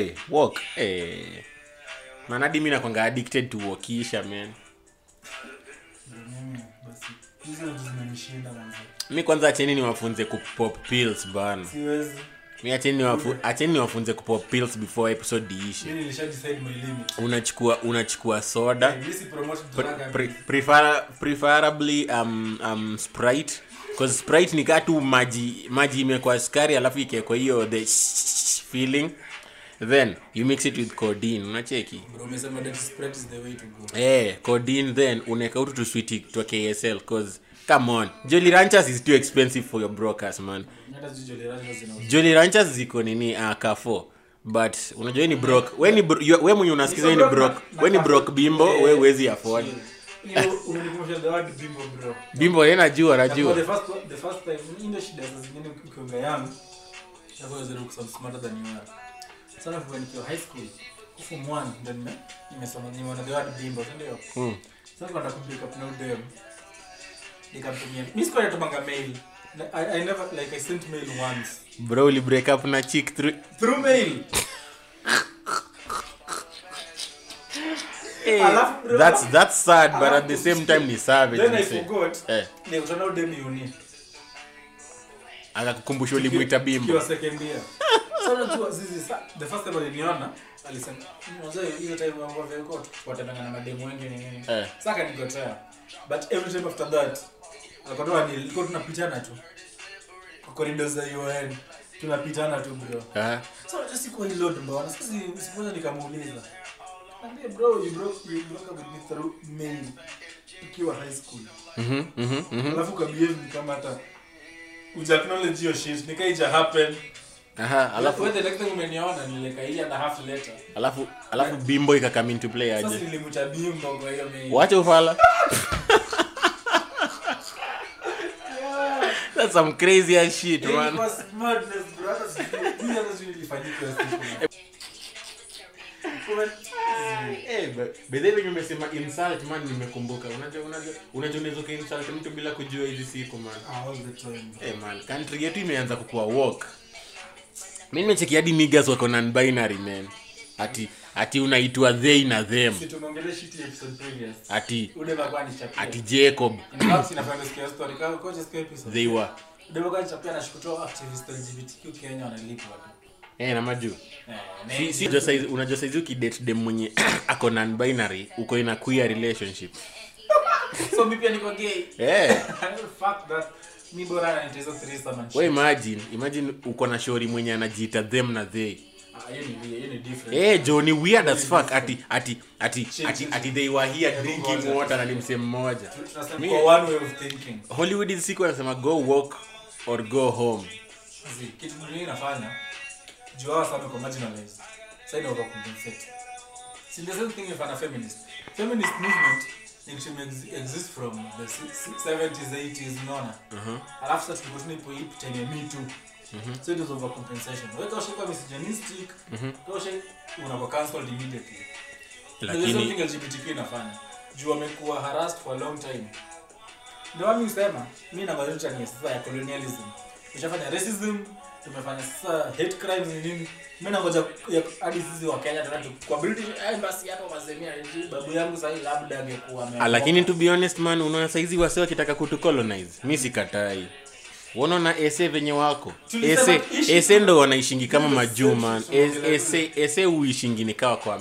Hey, walk. Hey. manadi mi nakwanga addicted to walkisha man. Mi kwanza acheni niwafunze kupop pills bana. Mi acheni niwafu- acheni niwafunze kupop pills before episode iishe. Unachukua unachukua soda. Pre, prefer, preferably um, um, sprite. Cause sprite ni kaa tu maji maji imekwa sukari alafu ikekwa hiyo the feeling then you mix it with codeine unacheki? Eh, codeine then uneka utu tuswiti twa ksl cause come on. Jolly ranchers is too expensive for your brokers man. Jolly Ranchers ziko nini? Uh, kafo but unajua ni brok we ni bro, we mwenye unasikiza ni brok we ni brok bimbo. We wezi afford. Bimbo, ye najua najua. the first time, shida zingine smarter than you are. Sana kwa nikiwa high school, form one, nime- nimesoma nimeona the word bimbo, ndio? mm. Sasa kwa nakumbuka kuna up dem. Nikamtumia. Mimi sikuwa natumanga mail. I, I never like I sent mail once. bro uli break up na chick through Through mail. hey, that's that's sad but at the same time ni savage Then I forgot. eh Nikutana na dem uni. Akakukumbusha ulimwita bimbo Tukiwa second year. So unajua zizi sa- the first time aliniona alisema hiyo time ambao vile watembea na mademu wengi ni nini. Eh. Sasa. But every time after that alikuwa ni ilikuwa tunapitana tu. Kwa corridors za UN tunapitana tu bro. So just sikuwa hilo ndo bwana. Sasa si- nikamuuliza. Niambie bro you broke you broke up with me through mail. Tukiwa high school. mhm, mhm, mhm. Alafu kabehave ni kama hata uja acknowledge your shit. Nikaija happen. Aha, alafu Wewe the next thing umeniona ni like a and a half later. alafu alafu bimbo ikakam into play Sasa aje nilimcha bimbo kwa hiyo mimi. Wacha ufala that's some crazy ass shit It was madness, bro. That's really mimi Eh, be- bedhe venye umesema insult man nimekumbuka. Unajua unajua unajua unaweza ukiinsult mtu bila kujua hizi siku man. Ah. Eh man country yetu imeanza kukua walk mi nimecheki hadi niggas wako non binary man. Ati ati unaitwa they na them. Ati ati jacob. They were Eh na Eh, Si- si unajua saizi- ukidate dem mwenye ako non binary uko ina queer relationship So mi pia niko gay. eh Fuck that. Mi bora na threesome and we shit. imagine imagine uko na shori mwenye anajiita them na they Ah, hiyo ni- hiyo ni different. Eh, ni weird as fuck ati ati ati ati ati they were here drinking water na nimse mmoja Tunasema kwa one way of thinking. hollywood hizi siku anasema go walk or go home kitu juu hawa sana kwa marginalized. Sasa ina overcompensate see the same thing if an feminist. Feminist movement kitu exist from the si- si- 70s 80s unaona? Alafu sasa tulikuwa tunaipo hii penye me too. Mm-hmm. so it is overcompensation wewe kama shaka misogynistic kama shaka unakuwa cancelled immediately. Lakini the same lakini thing LGBTQ inafanya. Juu wamekuwa harassed for a long time. Ndio wami usema mi na maisha ni sasa ya colonialism. Tushafanya racism tumefanya. Sasa hate crimes ni nini? Mimi nangoja hadi sisi wa Kenya tena kwa British embassy hapo mazemia babu yangu sasa labda angekuwa Ah, lakini to be honest man unaona saizi wase wakitaka kutu colonize mimi sikatai. Unaona ese venye wako? Ese ese ndo wanaishingi kama majuu man. ese ese uishingi ni kawa kwa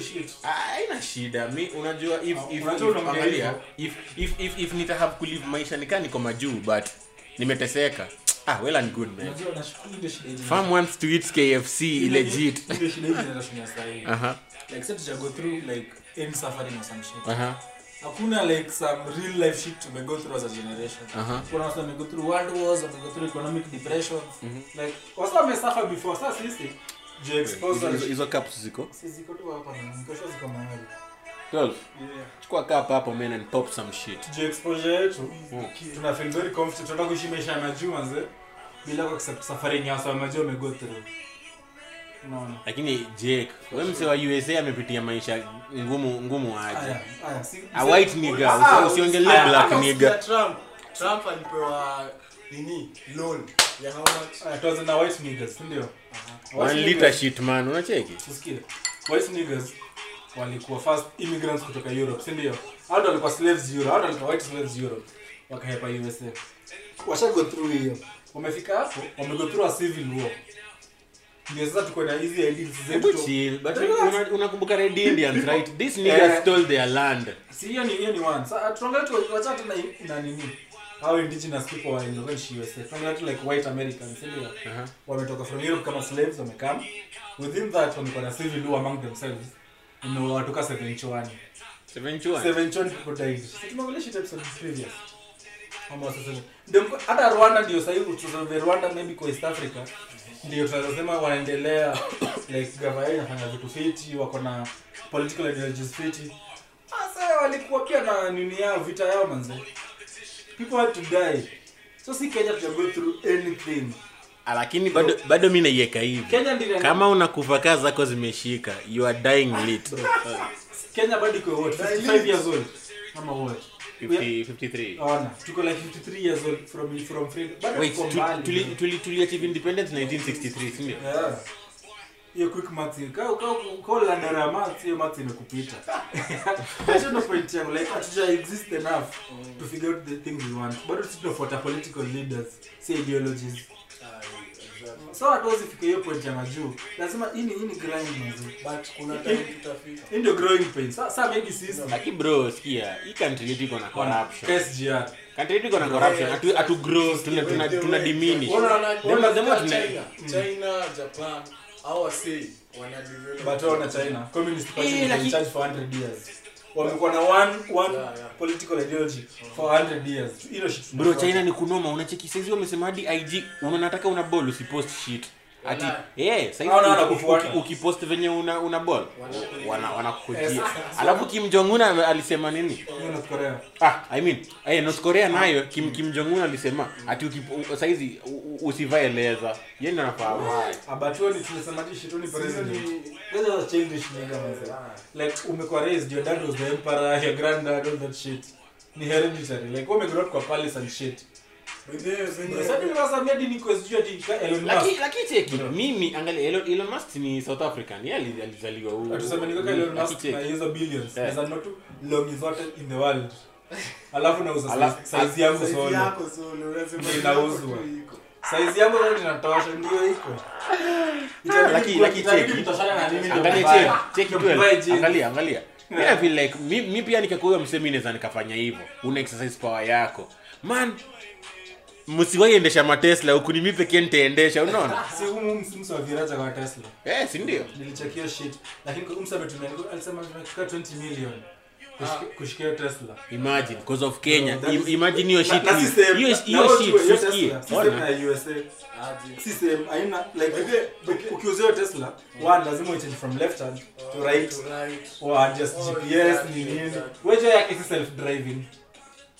shit. Ah, haina shida. Mi unajua if if Unajua if, if if if if nita have kulive maisha nikaa niko majuu but nimeteseka ah well and good man. Farm wants to eat kfc legit. aha like sasa tuja go through like any suffering or some shit. Aha hakuna like some real life shit to go through as a generation. Uh-huh. kuna watu wame through world wars wame go through economic depression. Mm-hmm. like wasa wame suffer before. Sasa sisi Hizo- caps ziko? Ziko tu hapa na nikosha ziko mahali 12 yeah. Chukua kapa hapo man and pop some shit. Exposure yetu. Tuna feel very confident. tunataka kuishi maisha ya majuu manze. Bila ku accept safari yenye wasa majuu wamego through. Unaona? Lakini jake we mse wa usa amepitia maisha ngumu ngumu aje? A white nigga, Ah, usiongelee black nigga. Trump. Trump alipewa nini? Loan. Ya how much? Ah, it was na white niggas ndio? Aha. one liter shit man. Unacheki? Usikie. white niggas walikuwa first immigrants kutoka europe si ndio? Hao ndio walikuwa slaves europe hao ndio walikuwa white slaves europe. Wakahepa usa washa go through hiyo. Wamefika hapo wamego through a civil war. Ndio sasa tuko na hizi ideas zetu. Chill, but unakumbuka red indians right? This niggas Eh. stole their land. Si hiyo ni hiyo ni one. Sasa tunaangalia tu wacha tu na nini? How indigenous people the French USA tunaangalia tu like white americans ndio? Aha. wametoka from Europe kama slaves wamekam within that wamekuwa na civil war among themselves ndio mko- hata Rwanda ndio sasa Rwanda maybe kwa East Africa. Ndio tunazosema wanaendelea like gava yao inafanya vitu fiti wako na political ideologies fiti. Sasa walikuwa pia na nini yao vita yao manze. People had to die. So si Kenya to through anything lakini bado bado mi naiweka hivi kama unakufa kaa zako zimeshika you are dying lit Kenya bado iko what 55 years old ama what 50, 53 Ona, tuko like 53 years old from from friend Bado wait tuli tuli tuli achieve independence 1963 si ndio Yeah. Hiyo quick math. Ka ka ka la ndara math hiyo math imekupita. Hiyo ndio point yangu like hatuja exist enough to figure out the things we want. Sisi tunafuata political leaders, si ideologies. So hatuwezi fika hiyo point ya majuu. Lazima hii ni hii ni grind mzee but kuna time tutafika Hii ndio growing pain Sasa maybe sisi lakini bro sikia hii country yetu iko na corruption. SGR. country yetu iko na corruption. Atu atu grow tuna tuna, tuna diminish. Them what China, tuna- China, Japan, au wasei wana develop. But wao China, communist party in charge for 100 years. Wamekuwa na one one Yeah, yeah. political ideology for 100 years. Hilo shit. bro china ni kunoma unacheki saizi wamesema hadi ig unataka una ball usipost shit ati eh uki- ukipost venye una una ball Wanakufuata. wana Eh, wanakukujia sasa- alafu kim jong un alisema nini Korea. ah i mean eh north korea nayo kim kim jong un alisema ati saizi usivae leza yeye ndo ni Sisi president. ni- Those are childish nigga man. Like umekuwa raised your dad was the emperor, your granddad all that shit. Ni hereditary. Like umegrow up kwa palace and shit. Lakini lakini cheki mimi angalia Elon, Elon Musk ni South African. Alizaliwa zote in the world. Alafu nauza yangu solo. inauzwa. yangu ndio iko. Angalia feel like mi, mi pia nikakuwa msemi naweza nikafanya hivyo. Una exercise power yako. Man msiwahi endesha matesla huku ni mi pekee nitaendesha unaona si humu msi wa viraja kwa Tesla. eh si ndio Nilicheck shit. Lakini kwa ametumia alisema tumechukua 20 million kushikia Tesla. imagine because of Kenya No, that imagine hiyo shit na si same- hiyo hiyo shit watu wa hiyo usikie Tesla, si same ona na USA. Aje. Haina like uki- Tesla, one lazima uchange from left hand to right or adjust Oh, GPS ni nini. Wewe yake si self driving.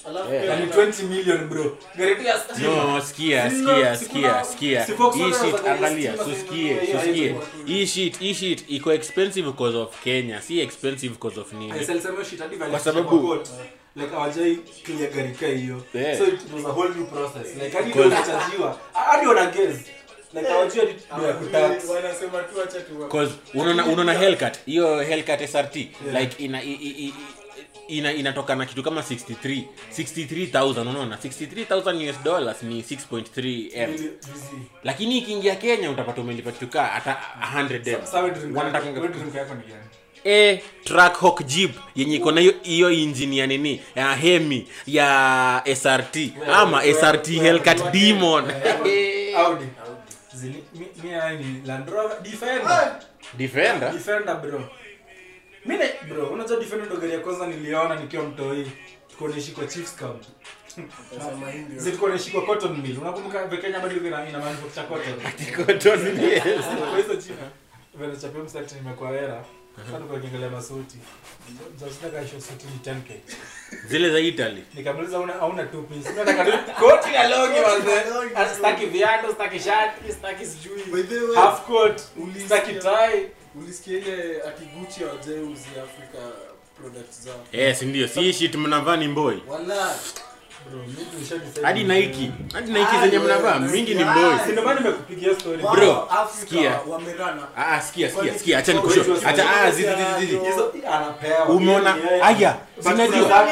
Alafu Yeah. pia Na ni kuna- 20 million bro. Gari tu ya stima. no sikia Si sikia kuna- sikia sikia. si Volkswagen hii shit angalia susikie susikie hii shit hii shit iko expensive because of Kenya si expensive because of nini? Alisema hiyo shit hadi Kwa sababu- like hawajai clear gari ka hiyo. Yeah. so it was a whole new process. Like hadi ndio unachajiwa hadi wana guess. Like hawajui hadi ndio ya kutax. wanasema tu acha tu cause unaona Hellcat hiyo Hellcat SRT like ina i, i, i, ina inatoka na kitu kama 63 63000 unaona? 63000 US dollars ni 6.3 m. Lakini ikiingia Kenya utapata umelipa kitu kaa hata 100 m. Sasa wewe drink Wanataka- yako- wewe drink yako ni gani? E track hawk jeep yenye iko na hiyo injini ya nini? Ya hemi ya SRT ama SRT Hellcat Demon. Audi. Zili, mi, mi ni Land Rover. Defender. Defender? Defender bro mimi bro unajua Defender ndo gari ya kwanza niliona nikiwa mtoi tuko naishi kwa Chiefs Camp. Kasema tuko ndio. naishi kwa cotton mill. Unakumbuka vile Kenya bado ina ina maana kwa cotton Ati Cotton, Mill. kwa hizo chini. vile cha chapio msakti nimekuwa hera sasa kwa kiangalia masuti. Sasa kaisho suti ni 10k zile za Italy. Nikamuuliza una hauna two piece mimi nataka koti ya longi wazee sitaki viatu sitaki shati sitaki sijui half coat sitaki tie ulisikia ile akiguchi Gucci hawajauzi Africa product zao? Yes ndio? Si shit mnavaa ni boy nishadecide. Hadi Nike. Hadi Nike zenye mnavaa. Mingi ni boys. Si ndio maana nimekupigia story. Bro, sikia. wamerana. ah sikia sikia sikia. Acha nikusho acha ah zizi zizi zizi Hizo anapewa. umeona? Aya zinajua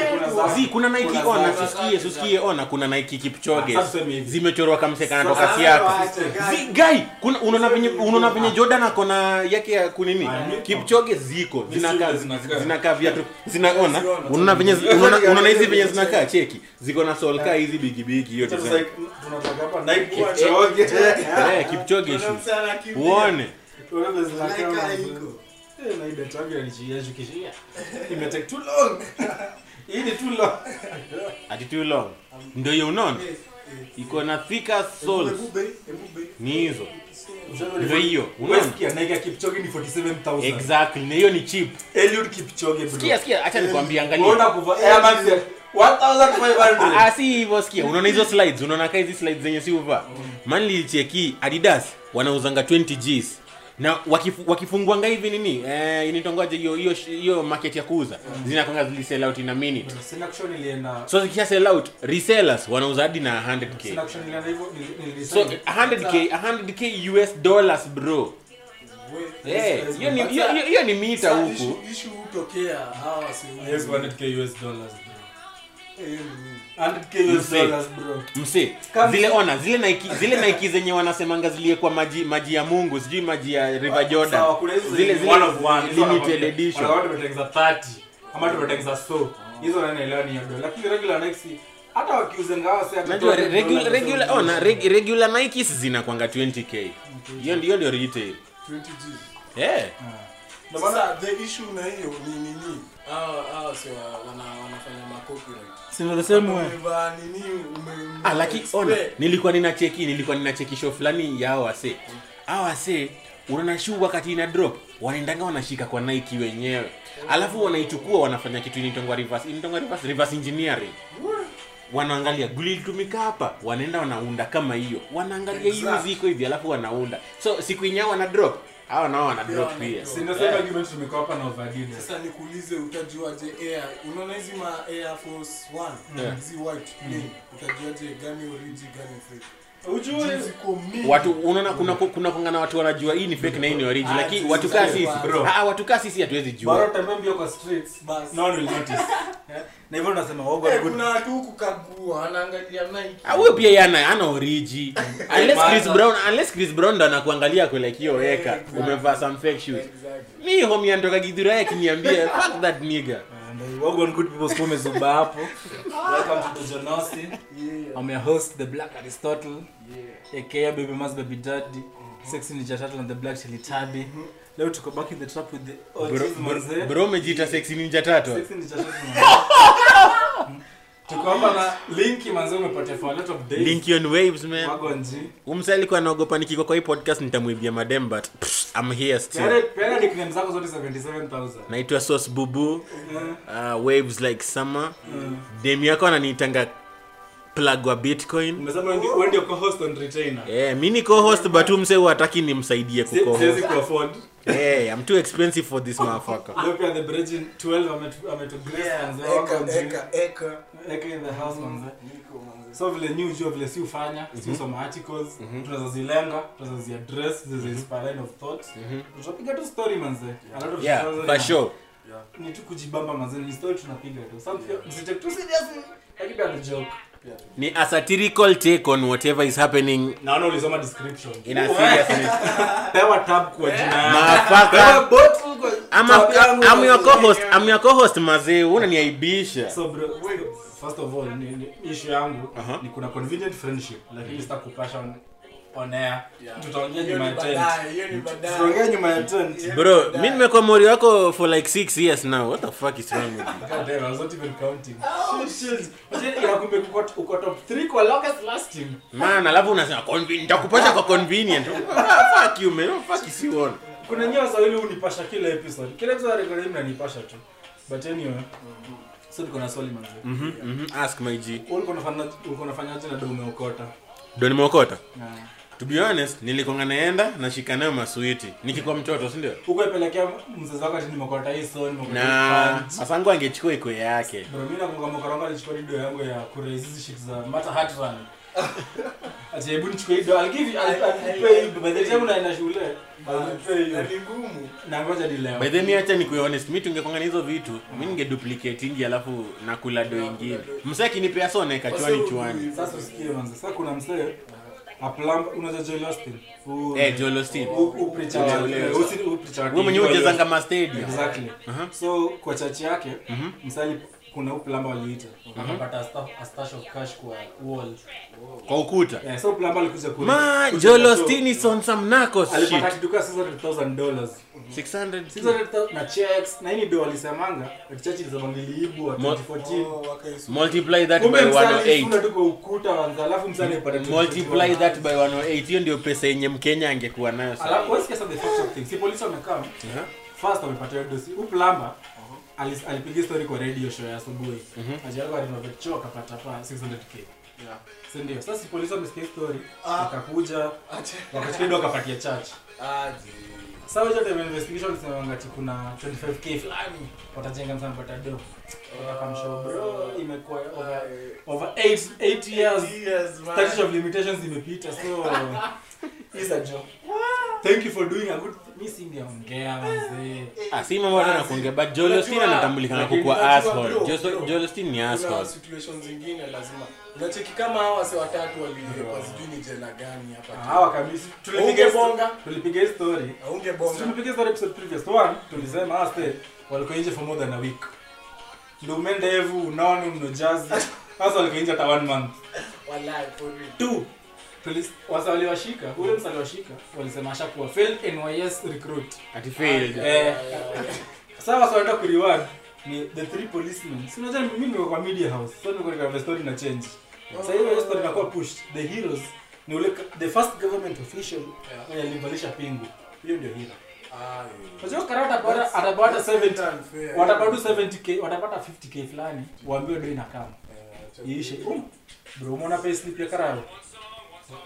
zi kuna Nike zake. susikie susikie ona. Kuna Nike Kipchoge. Zimechorwa kamse kanatoka Sasa siaka zi guy kuna unaona venye unaona venye Jordan akona yake ya kunini? Kipchoge ziko. Zinakaa zinakaa. viatu. zinaona unaona venye unaona unaona hizi venye zinakaa cheki. Ziko na hizi hiyo Eh, Kipchoge. eh uone. Iko. Eh, na ni ati too long. Ndio hiyo unaona? Eh, eh. iko na ni hizo. Ndio hiyo. Wewe unaona? sikia Nike ya Kipchoge ni 47000. exactly. Na hiyo ni cheap. Eliud Kipchoge bro. sikia sikia. Acha nikwambie Unaona kuva Air 1500. Ah, si hivyo sikia unaona hizo slides unaona kaa hizi slides zenye si uvaa adidas wanauzanga 20 gs. Na wakifu, wakifungwanga hivi nini? Eh, initongoje hiyo hiyo hiyo market ya kuuza? Zinakwanga zilisell out in a minute. Sina so zikisha sell out resellers wanauza hadi na 100k Sina action ilienda hivyo nili- nili- so 100k 100k us dollars bro. Eh, hiyo ni mita huku issue- issue hutokea hawa si- Yes, 100k US dollars. bro. Eh, hiyo ni nini? 100k US Msee. dollars bro. mse Kama- zile ona zile Nike zile Nike zenye wanasemanga ziliekwa maji maji ya Mungu sijui maji ya River Jordan zile zile one of one. Hizo limited edition wanakwambia 30 ama tumetengeneza so. Hizo naelewa ni hiyo. Lakini regular Nike hata wakiuza ngawa si hata najua 200 regular regular ona regular Nikes zinakwanga 20k hiyo ndio ndio retail 20 G. eh Ndio maana- the issue na hiyo ni nini? Hawa si wanafanya. Si nina the same way. Ah lakini ona nilikuwa ninacheki nilikuwa ninacheki show fulani ya hao wase. Hao wase unaona shoe wakati ina drop wanaendanga wanashika kwa Nike wenyewe. Alafu wanaichukua wanafanya kitu inaitwa reverse inaitwa reverse reverse engineering. Wanaangalia guli ilitumika hapa. Wanaenda wanaunda kama hiyo. Wanaangalia hiyo Exact. ziko hivi alafu wanaunda. So siku inyao wana drop hawa nao wana drop pia. Si ndio same argument tumekuwa hapa na Overdid. Sasa nikuulize utajuaje air? Unaona hizi ma Air Force 1 Yeah. hizi white plain utajuaje gani origi gani fake? Ujue watu unaona kuna kuna kungana watu wanajua hii ni fake na hii ni original Ah, lakini watu kaa sisi sisi ah watu kaa sisi hatuwezi bora jua utembee mbio kwa streets Bas. no one will notice. Eh? Na hivyo tunasema wogo Eh, ni kuna watu huku kagua anaangalia Nike. Ah, huyo pia yana ana origi unless Chris Brown unless Chris Brown ndo anakuangalia kwa like hiyo weka umevaa some fake shoes Exactly. mi homie anatoka Githurai akiniambia fuck that nigga And, uh, wogo good people siku umezuba hapo. Welcome to the austin Yeah. I'm your host the Black Aristotle. Yeah. aka baby mas baby daddy mm-hmm. sexy ninja turtle and the black chili tabby leo tuko back in the trap with the bro, OGs bro, manze bro umejiita sexy ninja tatu sexy ninja turtle hapa na linki manze umepatia for a lot of days. Link on waves man. Wagonji umsa alikuwa anaogopa nikiko kwa hii podcast nitamwibia madem but pff, I'm here still. Peana- peana nickname zako zote 77000 naitwa sauce bubu. Eh, uh, waves like summer. Eh. dem yako ananiitanga plug wa bitcoin. Eh mi ni co-host but umse hataki nimsaidie kuco-host eh i'm too expensive for this motherfucker. Look at the Bridging 12 ametu- ametugrace Yeah, eka, eka, eka. Eka in the house manze. So vile new jua vile si ufanya si usoma articles tunazozilenga tunazoziaddress zizo inspire line of thought tutapiga tu story manze. A lot of yeah for sure. Ni tu kujibamba manze. Ni story tunapiga tu. Something msitake tu seriously. Lakini joke ni a satirical take on whatever is happening. Naona ulisoma description. In a seriousness pewa tab kwa jina. Pewa bottle kwa I'm, a, I'm your co-host. I'm your co-host mazee unaniaibisha. So bro first of all ni, ni issue yangu. Aha. ni kuna convenient friendship lakini mm -hmm. on, on air. Yeah. tutaongea nyuma ya tutaongea ya tent. Bro mi nimekuwa mori wako for like six years now. What the fuck is wrong with you? God damn, I was not even counting. Shit, shit. Unajua uko- uko top three kwa longest lasting. man alafu unasema "Conven- nitakupasha kwa convenient. Ah, fuck you man. Oh, fuck is you on kuna nyewe waswahili unipasha kila episode. Kila episode rekodi mnanipasha tu. But anyway so tuko na swali manzi Mhm, mhm. ask my g. Ulikuwa unafanya ulikuwa unafanyaje na do umeokota ndo nimeokota Na- to be honest nilikonga naenda nashika nayo maswiti nikikuwa mtoto si ndio huko ipelekea mzazi wako ati nimekota hii na masangu angechukua iko yake Bro, mimi nakumbuka mkorongo alichukua video yangu ya kuraise hizi shit za mata hat run. Ati hebu nichukue hiyo. I'll give you I'll pay you by the time unaenda shule. I'll pay Na you. ni ngumu Na ngoja di leo. by the way acha nikuwe honest mi tungekonga na hizo vitu mi ninge duplicate ingi alafu nakula do ingine msee akinipea so naeka chwani chwani Sasa usikie manze. Sasa kuna msee a plumber unajua Joel Austin. Eh Joel wewe mwenyewe ma stadium Exactly. Aha. So kwa chachi yake msali kuna uplamba waliita. Akapata mm -hmm. a of cash kwa wall. kwa ukuta? Yeah, so plamba alikuja ku ma jolo Joel show. Osteen is on some narcos shit. Alipata kitu kwa 600,000 dollars. 600 600,000 na checks na hii ndio walisemanga ati church ilisema niliibwa Mo- 2014 Oh, multiply that kumbe by 108 alifunga tu kwa ukuta wanza alafu msali alipata 2021. multiply that by 108 hiyo ndio pesa yenye mkenya angekuwa nayo sasa. Alafu what's the fact of things? Si polisi wamekaa first wamepata hiyo dosi alis- alipiga story kwa radio show ya asubuhi. Ajaga alinovate choo akapata pa 600k Yeah. sindio sasa polisi wamesikia story Ah. wakakuja ndio wakapatia church sasa hiyo time investigation sema ati kuna 25k fulani watajenga msana pata do wakamshow bro imekuwa over over 8 8 years. Statute of limitations imepita so is a joke thank you for doing a good mi singeongea mzee ah si mambo hata nakuongea but Joel Osteen anatambulikana kwa unajua asshole. Joel Osteen ni kuna situations zingine lazima. Unacheki kama hawa wase watatu walilepa sijui ni jela gani hapa? Hawa kabisa. Tulipiga Ungebonga. tulipiga hii story. Aungebonga tulipiga story episode previous one tulisema ah stay walikuwa nje for more than a week. Ndio umendevu unaona mnojazi sasa walikuwa nje hata one month. Wallahi for real. Two police wasa waliwashika ule msa walisema ashakuwa failed NYS recruit. Ati failed. Eh. Sasa wasa wanaenda kureward ni the three policemen. Si unajua mimi niko kwa media house so niko kwa story na change. Sasa hiyo story inakuwa pushed. The heroes ni ule the first government official mwenye alivalisha pingu. Hiyo ndio hero. Ah, unajua karata atapata atapata 70 watapata 70k watapata 50k fulani waambiwe ndio inakama iishe. Um, bro umeona pay slip ya karao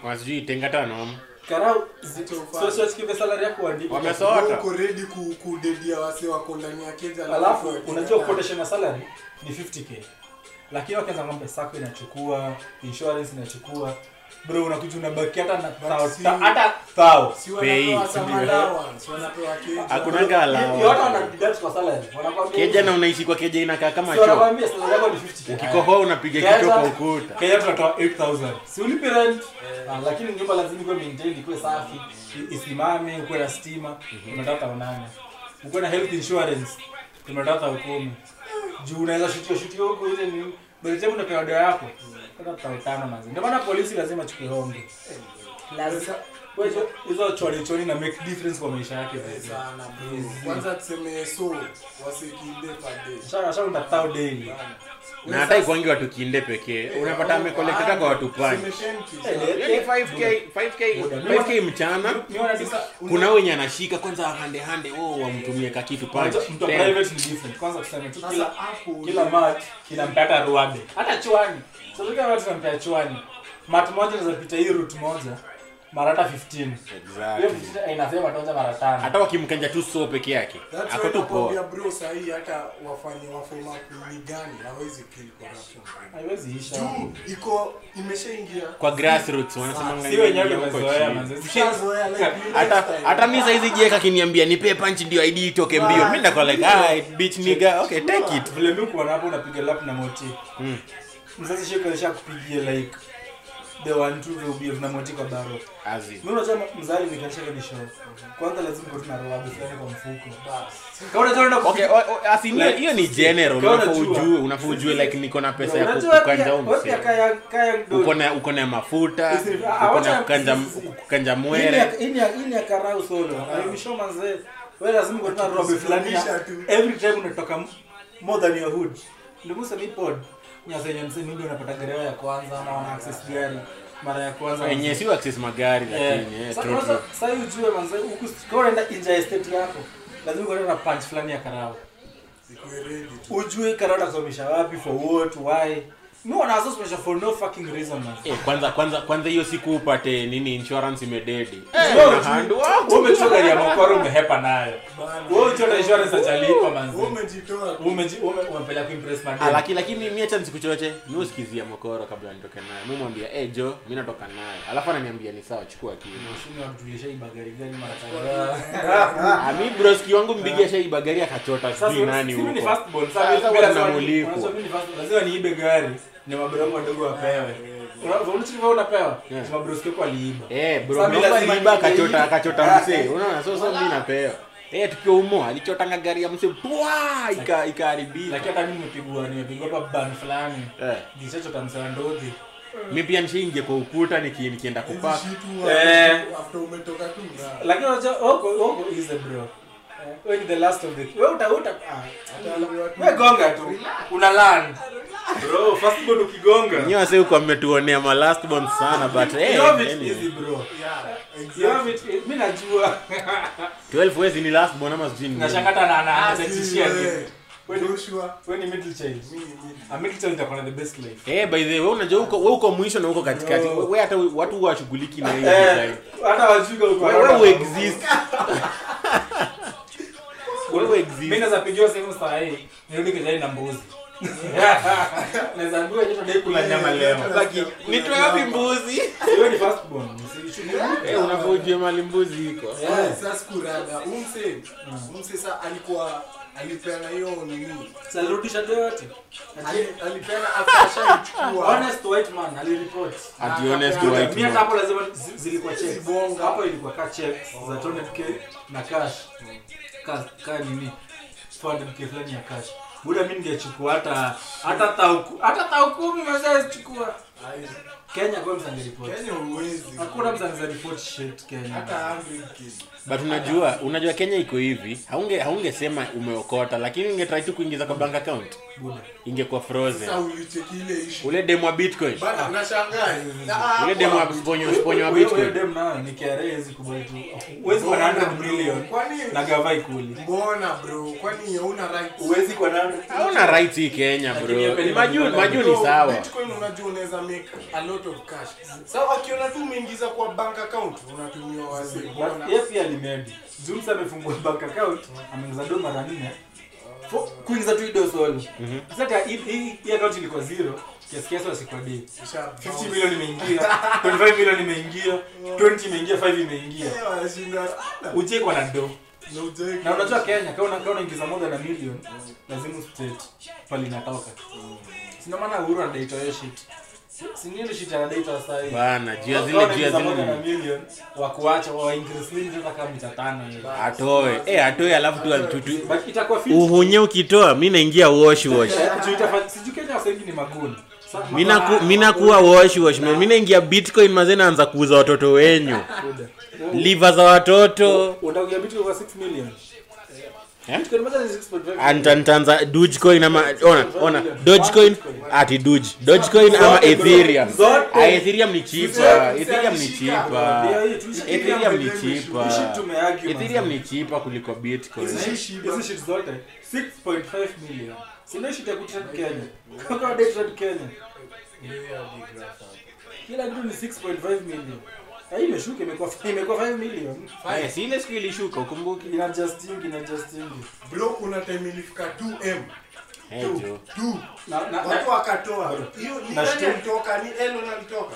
wasijui tenga tano. Karao Zito sio sio salary yako uandike Wamesoma. Uko ready ku- kudedia wase wako ndani ya keja alafu alafu unajua quotation ya salary? Ni 50k lakini wakianza ng'ombe sako inachukua insurance inachukua bro unakuja unabaki hata na thao hata thao si Pay, wanapewa keja. na unaishi kwa keja inakaa kama choo. wanakwambia salary yako ni 50k ukikohoa unapiga kichwa kwa ukuta. Keja tunatoa 8000 si ulipi rent? Ah, lakini nyumba lazima ikuwe maintained ikuwe safi isimame ukuwe na stima. Unataka unane nane ukuwe na health insurance unataka ukome juu unaweza shutio shutio huko ile ni bali tena unapewa dawa yako. mm. Ndio maana polisi lazima chukue hongo lazima. Hizo- chori choni choni na make difference kwa maisha yake Sana, bro. kwanza tuseme so wasekinde per day. shaka sasa unataka daily na hata ikwangi watu kinde pekee unapata amekolekta kwa watu pani Tuseme 10K. Eh, Yaani 5k 5k 5k mchana kuna wenye anashika kwanza hande hande oh wamtumie kakitu punch Mtu mtu wa Ten. private ni different. Kwanza tuseme tu Sasa kila mat kinampata. Hata chwani. Sasa kama watu tunampea chwani. Mat moja inaweza pita hii route moja mara hata 15. Hiyo Exactly. 15 inasema toja mara tano. hata wakimkanja tu so peke yake That's ako tu nakwambia poa bro sahii hata wafanye wafoma ni gani hawezi kill corruption Haiwezi isha. juu iko imeshaingia kwa grassroots wanasemanga Si wenyewe hiyo huko tumezoea chini. manze. Ushazoea, like, you hata hata mi saizi jieka kiniambia nipe punch ndio id itoke mbio mi ndakwa like ah bitch nigga okay take it Vile mimi kuona hapo unapiga lap na moti. Mzazi shika alisha like the one two will be na moti kwa baro. Mimi unajua mzali ni show. Kwanza lazima kwa tuna fulani kwa mfuko. Kama unajua unaenda Okay, o- o- as in hiyo- ni general unafaa ujue unafaa ujue like niko na pesa ya kukanja pia- huko pia kaya kaya uko na uko na mafuta ah, uko na kukanja kukanja mwere ini ini ya- karau solo. Alimisho manze. Wewe lazima kwa tuna fulani tu. every time unatoka more than your hood. Ndio musa mi pod. Nyasa yenye msemi ndio unapata gari yao ya kwanza ama wana access gari mara ya kwanza. wenye sio access magari Eh, lakini eh, true, sasa- true. sasa ujue manze huku kama unaenda nje ya estate yako lazima uende na punch fulani ya tu. ujue karao takusomesha wapi for what why no one so special for no fucking reason man. Eh, kwanza kwanza kwanza hiyo siku upate nini insurance imededi. Wewe hand wewe umechukua gari ya mokoro umehepa nayo. Wewe uchota insurance achalipa manzi umejitoa Umeji- umepeleka kuimpress Ah, madem lakini lakini mi acha nisikuchoche. Mi usikizia mokoro kabla nitoke naye mi mwambia eh jo mi natoka naye alafu ananiambia ni sawa chukua gani mara. Ah, broski wangu mbigia shaiba gari akachota sijui nani huko. first born. Sasa Sasa mimi ni- tunamulikwa. unajua mimi ni lazima niibe gari ni mabro wadogo wapewe unapewa Yeah. Mabro aliiba Eh, bro, hii. Unaona? So so mimi napewa. Eh, tukiwa umo alichotanga gari ya mse Pwa, ika ikaharibika. lakini hata mimi nimepigwa nimepigwa hapa ban fulani Eh, nilichota msana ndogi mimi pia nishiingie kwa ukuta nikienda hizi kupak. shitu Eh. after umetoka tu na lakini unajua oko oko is the bro Eh, wewe the last of the wewe uta uta ah, wewe gonga tu. Una land bro first born ukigonga. Nyewe wase uko mmetuonea ma last born sana but hey you know it anyway. easy bro. Yeah you have exactly. it mimi najua. 12 wezi ni last born ama sijui ni. nashangata na na anatishia eh, Wewe- Joshua. wewe ni middle child. Mimi mimi a middle child itakuwa na the best life. Eh, by the way, unajua uko wewe uko mwisho na uko katikati. Wewe hata watu washughuliki na hiyo eh hata wajuga uko Wewe wewe exist. Mimi naweza pigiwa simu saa hii nirudi kijani na mbuzi. Naweza joto dai kula nyama leo. Nitoe wapi mbuzi? wewe ni first born. Usishukuru Eh, mali mbuzi iko. Eh, sasa kurada umse umse sa alikuwa alipeana hiyo nini? Salirudisha yote? Alipeana after honest white man alireport. Ati honest Mimi white mimi hapo lazima zilikuwa checks. Hapo ilikuwa ka checks za 200k na cash ka ka nini? 400k fulani ya kazi buda mi ningechukua hata hata tau hata tau kumi mzee chukua Kenya kwa msange report. Kenya huwezi. Hakuna msange report shit Kenya. Hata 100 kid But unajua, unajua Kenya iko hivi. Haunge haungesema umeokota, lakini ungetry tu kuingiza kwa bank account. Ingekuwa sasa frozen. ulicheki ile issue. Ule demo wa Bitcoin. bana unashangaa Ule hapo demo wa sponyo wa Bitcoin. dem ni KRA hawezi kubali tu. Huwezi kuwa 100 million. Kwani na gava ikuli mbona bro? Kwani hauna right huwezi kuwa 100 Hauna right hii Kenya bro. Hapa ni Maju ni sawa. Bitcoin unajua unaweza make a lot of cash. so akiona tu umeingiza kwa bank account unatumia wazee. Yeye pia alimedi Jumsa amefungua bank account ameingiza do mara nne. Kuingiza tu ido solo sasa hii- account ilikuwa zero kiasi kiasi wasikuwa day. 50 milioni imeingia 25 milioni imeingia 20 imeingia 5 imeingia. Eh, kwa na do. Na unajua Kenya kama una- kama unaingiza more than million lazima ustate pale inatoka. Sina maana Uhuru anadaita shit si nini shit anadaita Bana, juu zile juu ya unaingiza more than a zile wa kuacha wa increase limit hata kama mita tano hivi atoe. Eh, atoe alafu tu tu- tu itakuwa fit uhunye ukitoa mimi naingia wash wash. Sijui Kenya ni maguni wash wash. Mimi naingia Bitcoin mazee naanza kuuza watoto wenyu. liva za watoto. Utakuja Bitcoin kwa 6 million 6.5 dogecoin ama ona ona. Dogecoin ati doge. Dogecoin ama ethereum. Ethereum ni cheaper ethereum ni cheaper Ndio hii, tuishi- ethereum ni Hii shit cheaper tumeargue, ethereum ni cheaper kuliko bitcoin. Hizi Hizi shiba. hizi shit zote 6.5 million. Si ndio kutrade Kenya. Kama day trade Kenya? kila kitu ni 6.5 million na hii imeshuka imekuwa imekuwa 5 million Haya, si ile siku ilishuka ukumbuki ina justing ina justing Bro, kuna time ilifika 2M. Hey, 2. 2. Na na, Watu wakatoa. Hiyo ni nani alitoka? Ni Elon alitoka.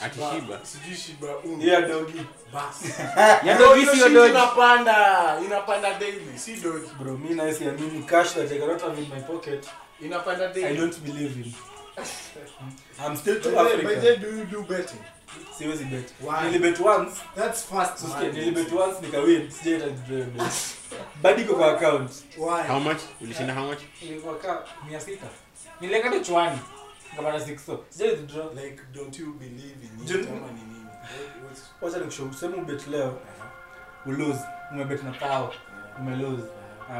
azizi shiba ati shiba sijui shiba um Yeah, basi ya Bro, sio shit inapanda inapanda daily si doge Bro, mi na siamini cash that I cannot have in my pocket. inapanda I don't believe in. I'm still too the- by African. do you do betting Siwezi bet. Nilibet once. that's fast Sikia, man. nilibet once nikawin. Sijaita bet. Bado iko kwa account. why how much ulishinda how much Ilikuwa ka 600. Niliweka tu chwani. Nikapata 600. Sijai withdraw. like don't you believe in it Jun- ni nini? Wacha nikushow. Sema ubet leo. Ulose. Umebet na tao. umelose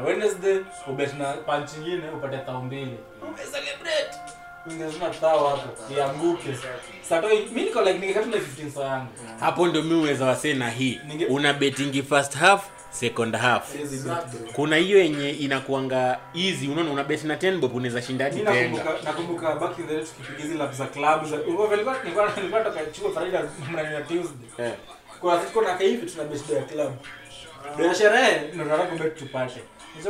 wednesday. Ubet na punch ingine upate thao mbili. Umecelebrate ungezuna thao hapo. Ianguke. Satoi mi niko like ningekatuna 15 saa yangu. Hapo ndo mi uweza wasee na hii. Una betingi first half second half exactly. kuna hiyo yenye inakuanga easy unaona una bet na 10 bob unaweza shinda hadi Mi tenga nakumbuka nakumbuka back in the day tukipiga hizi lap za club za nilikuwa nilikuwa nilikuwa toka Friday na Tuesday Eh. kuna siku na hivi tuna bet ya club do sherehe tunataka kubet tupate mimi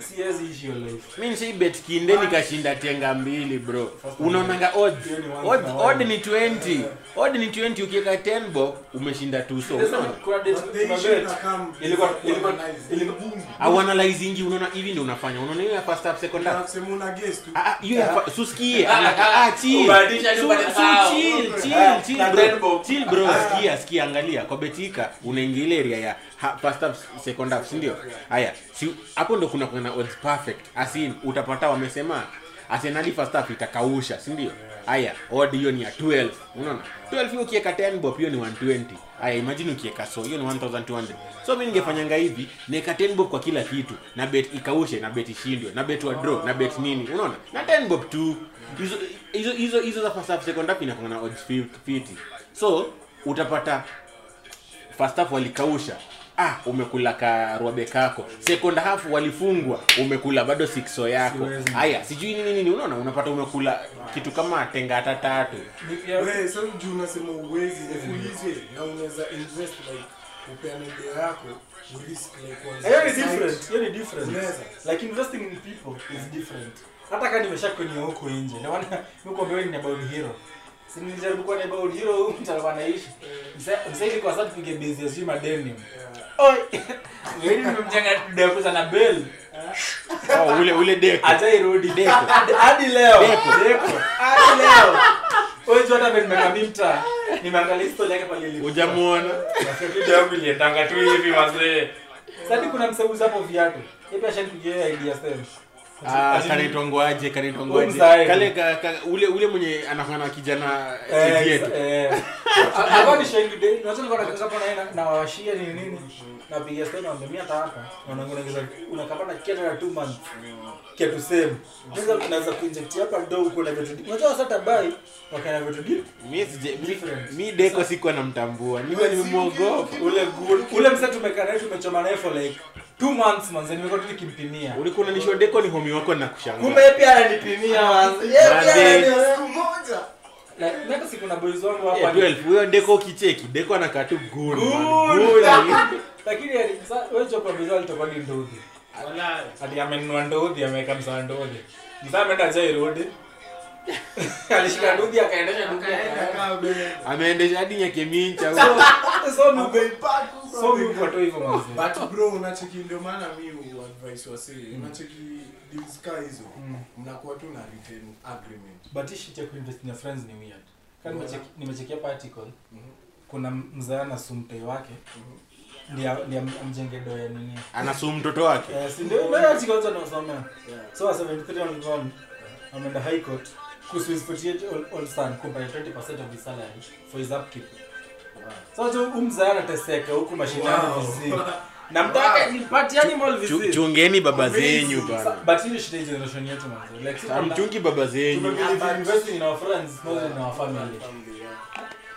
siwezi ishi your life mi nishai bet kinde nikashinda tenga mbili bro. Unaonanga Hiyo odd ni 20 odd ni 20 ukiweka 10 bob umeshinda tuso unaona kuna date The tuna issue bet na come. ilikuwa is ilikuwa au analyzingi unaona hivi ndio unafanya. Unaona hiyo ya first half second half? Unasema una guess tu. Ah, ah, hiyo ya fa- susikie Ah, ah, chill. Ubadilisha tu Su- upate su- sawa. chill, chill, Ah, chill, na bro. ten bob. Chill, bro. Sikia sikia angalia. Kwa betika unaingia ile area ya ha- first half second half si ndio haya si hapo ndo kuna kuna odds perfect. Asin utapata wamesema Arsenal first half itakausha si ndio haya odd hiyo ni ya 12 unaona? 12 hiyo ukiweka 10 bob hiyo ni 120 haya imagine ukiweka so hiyo ni 1200 so mimi ningefanyanga hivi niweka 10 bob kwa kila kitu na bet ikaushe na bet ishindwe na bet wa draw na bet nini unaona? Na 10 bob tu hizo hizo hizo hizo za first half second half inakuwa na odds 50 so utapata first half walikausha ah umekula karuabe kako. Second half walifungwa umekula bado sikso yako. Haya sijui nini nini unaona unapata umekula kitu kama tenga hata tatu. Juu unasema uwezi nifulize na unaweza invest like upeane ndio yako like kuanzia hiyo ni site. different hiyo ni different. Unaweza. like investing in people is different. Hata kama nimeshakonia huko nje ndio maana mimi kwa wewe ni about hero si nilijaribu kuwa ni about hero huyu mtu alikuwa anaishi. Msaidi kwa sababu tupige bezi ya sijui madeni. Oi! Wewe nimemjenga deko sana bell. Oh, ule ule deko atairudi Deko. hadi hadi leo. Deko. hadi leo. Wewe tu hata nimekambi mta nimeangalia story yake pale ile ujamuona video yangu iliendanga tu hivi wazee sasa kuna mseuza hapo viatu. Hebu pia shanipigia idea same Ah, kanaitwangwaje kanaitwangwaje kale ka, ka, ule ule mwenye anafana kijana Eh, yetu eh. Alikuwa ni shahidi day. Unajua nilikuwa nakaa hapo na na- na washia nini nini. Napiga story na mimi hata hapa. Unaona unaongeza unakapata kiatu na 2 months. Kiatu same. Unaweza unaweza kuinject hapa ndo uko na vitu. Unajua sasa tabai wakana vitu deep. mi sije mi, deko sikuwa namtambua niwe nimemwogopa Ule. Ule msee tumekaa naye tumechoma naye for like 2 months manze nimekuwa tu nikimpimia. ulikuwa unanishow deko ni homi wako na kushangaa Kumbe pia ananipimia manze. Yeye pia Manze. Siku moja. Like siku na boys wangu Eh. 12 huyo deko anakaa tu good. Good. Good. Lakini wewe chopa boys wangu itakuwa ni ndogo. ati amenunua ndudhi ameweka msaa ndudhi msaa ameenda jairudi alishika ndudhi akaendesha ameendesha hadi nyakemincha. But bro unacheki ndio maana mi advice wasi unacheki deals ka hizo mnakuwa tu na retain agreement. But hii shit kuinvest in friends ni weird. Kama nimechekia hapa kuna mzaa na sumtei wake. Ndio amjenge doya nini? Anasuu mtoto wake. Eh, ndio? Ndio nasomea so a 73 year old man ameenda high court kuhusu his 48 old, old son compared 20% of his salary for his upkeep. So tu umzaa anateseka huku mashinani Wow. vizi na mtaka nipatie animal vizi chungeni baba zenyu bana. But hili shida generation yetu manzo. like sisi amchungi baba zenyu. tumebelieve in investing in our friends more than in our family.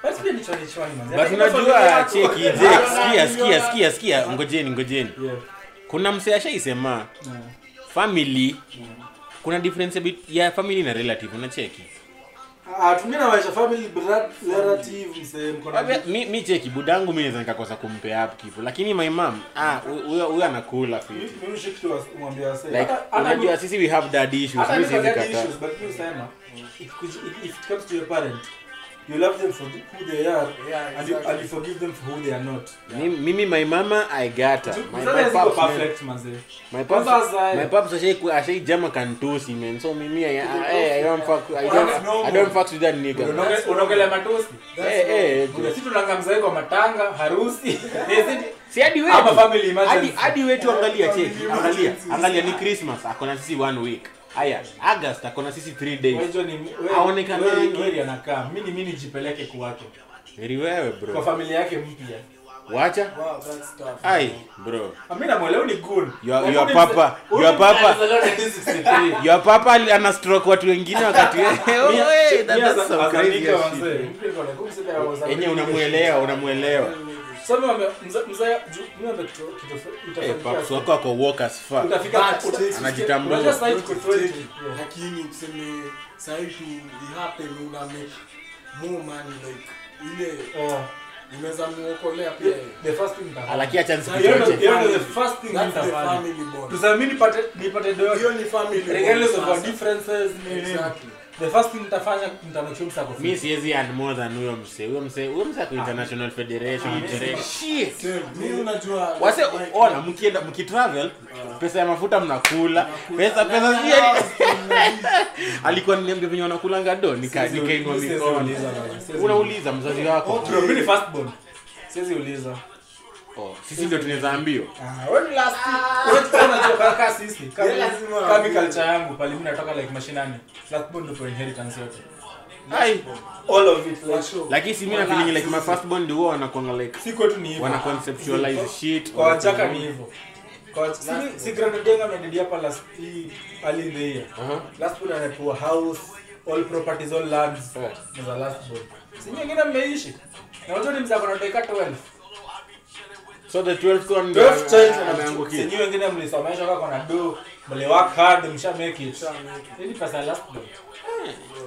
But pia ni choni choni man but unajua cheki Jake, sikia sikia sikia sikia. Ngojeni ngojeni. Yeah. Kuna msee ashaisema yeah. family kuna difference bit ya family na relative unacheki? Ah na maisha family relative mi, mi cheki budangu mi naweza nikakosa kumpea upkeep lakini my mom ah huyo huyo anakula like unajua sisi we have dad issues hata mi siwezi kataa you love them for who they are Yeah, and, you, and you forgive them for who they are not yeah. mimi my mama i got her my, my pops, perfect My pops, my pops ashai ashai jama kantusi man. So mimi I, I, I don't fuck I don't I don't fuck with that nigga. unaongelea matosi Eh eh. sisi tunanga mzee kwa matanga harusi Eh, si- Si hadi wetu. hadi wetu angalia cheki. Angalia. Angalia ni Christmas. Akona sisi one week. Aya, agast akona sisi 3 days. Wewe wewe- wewe- wewe anakaa mimi mimi nijipeleke kwake Heri wewe kwa familia yake mpya. Wacha. Wow, that's tough. ai bro. Namwelewa ni good. Your- your papa- your papa- your papa ana stroke watu wengine wakati oh, that, that's some crazy. Yenye unamuelewa unamuelewa So mimi wame- mzee- mimi wame- wako walk as fuck Utafika- anajitambua. unajua sasa hivi 20. lakini tuseme sahi tu ihappen una more money like ile Yeah. unaweza muokolea pia The first thing nitafanya. lakini acha Hiyo Hiyo nisikuchoche ndio- hiyo ndio the first thing That's the family bond. Tuseme mimi nipate- nipate do- hiyo ni family regardless of our differences. Exactly. The first thing nitafanya nitamake sure msa ako mi siwezi and more than huyo mse huyo mse huyo mse ako international federation federation. shit. Mimi unajua wase ona mkienda mkitravel pesa ya mafuta mnakula. Pesa pesa si alikuwa niambia venye wanakulanga do nika nikainua mikono. unauliza mzazi wako. Mimi ni first born. Siwezi uliza. Oh, sisi ndio tunaweza ambiwa Ah, wewe last. Wewe sisi, kama culture yangu pale mimi natoka like mashinani. Last born ndio inheritance yote. ai All of it like sure. lakini si mimi na feeling like my first born ndio wanakuanga like si kwetu ni hivyo. wana conceptualize shit Kwa wajaka ni hivyo. Kwa si si grand denga amedidi hapa last early in the year. Last born anapewa house, all properties, all lands. Yeah. Ni za last born. Si nyingine mmeishi. Na watu ni mzako na dakika 12. So the 12th one 12 child ameangukia Sinyi wengine mlisomeshwa kwa kona do, mli work hard, msha make it. Sha make it. Hili pesa last born.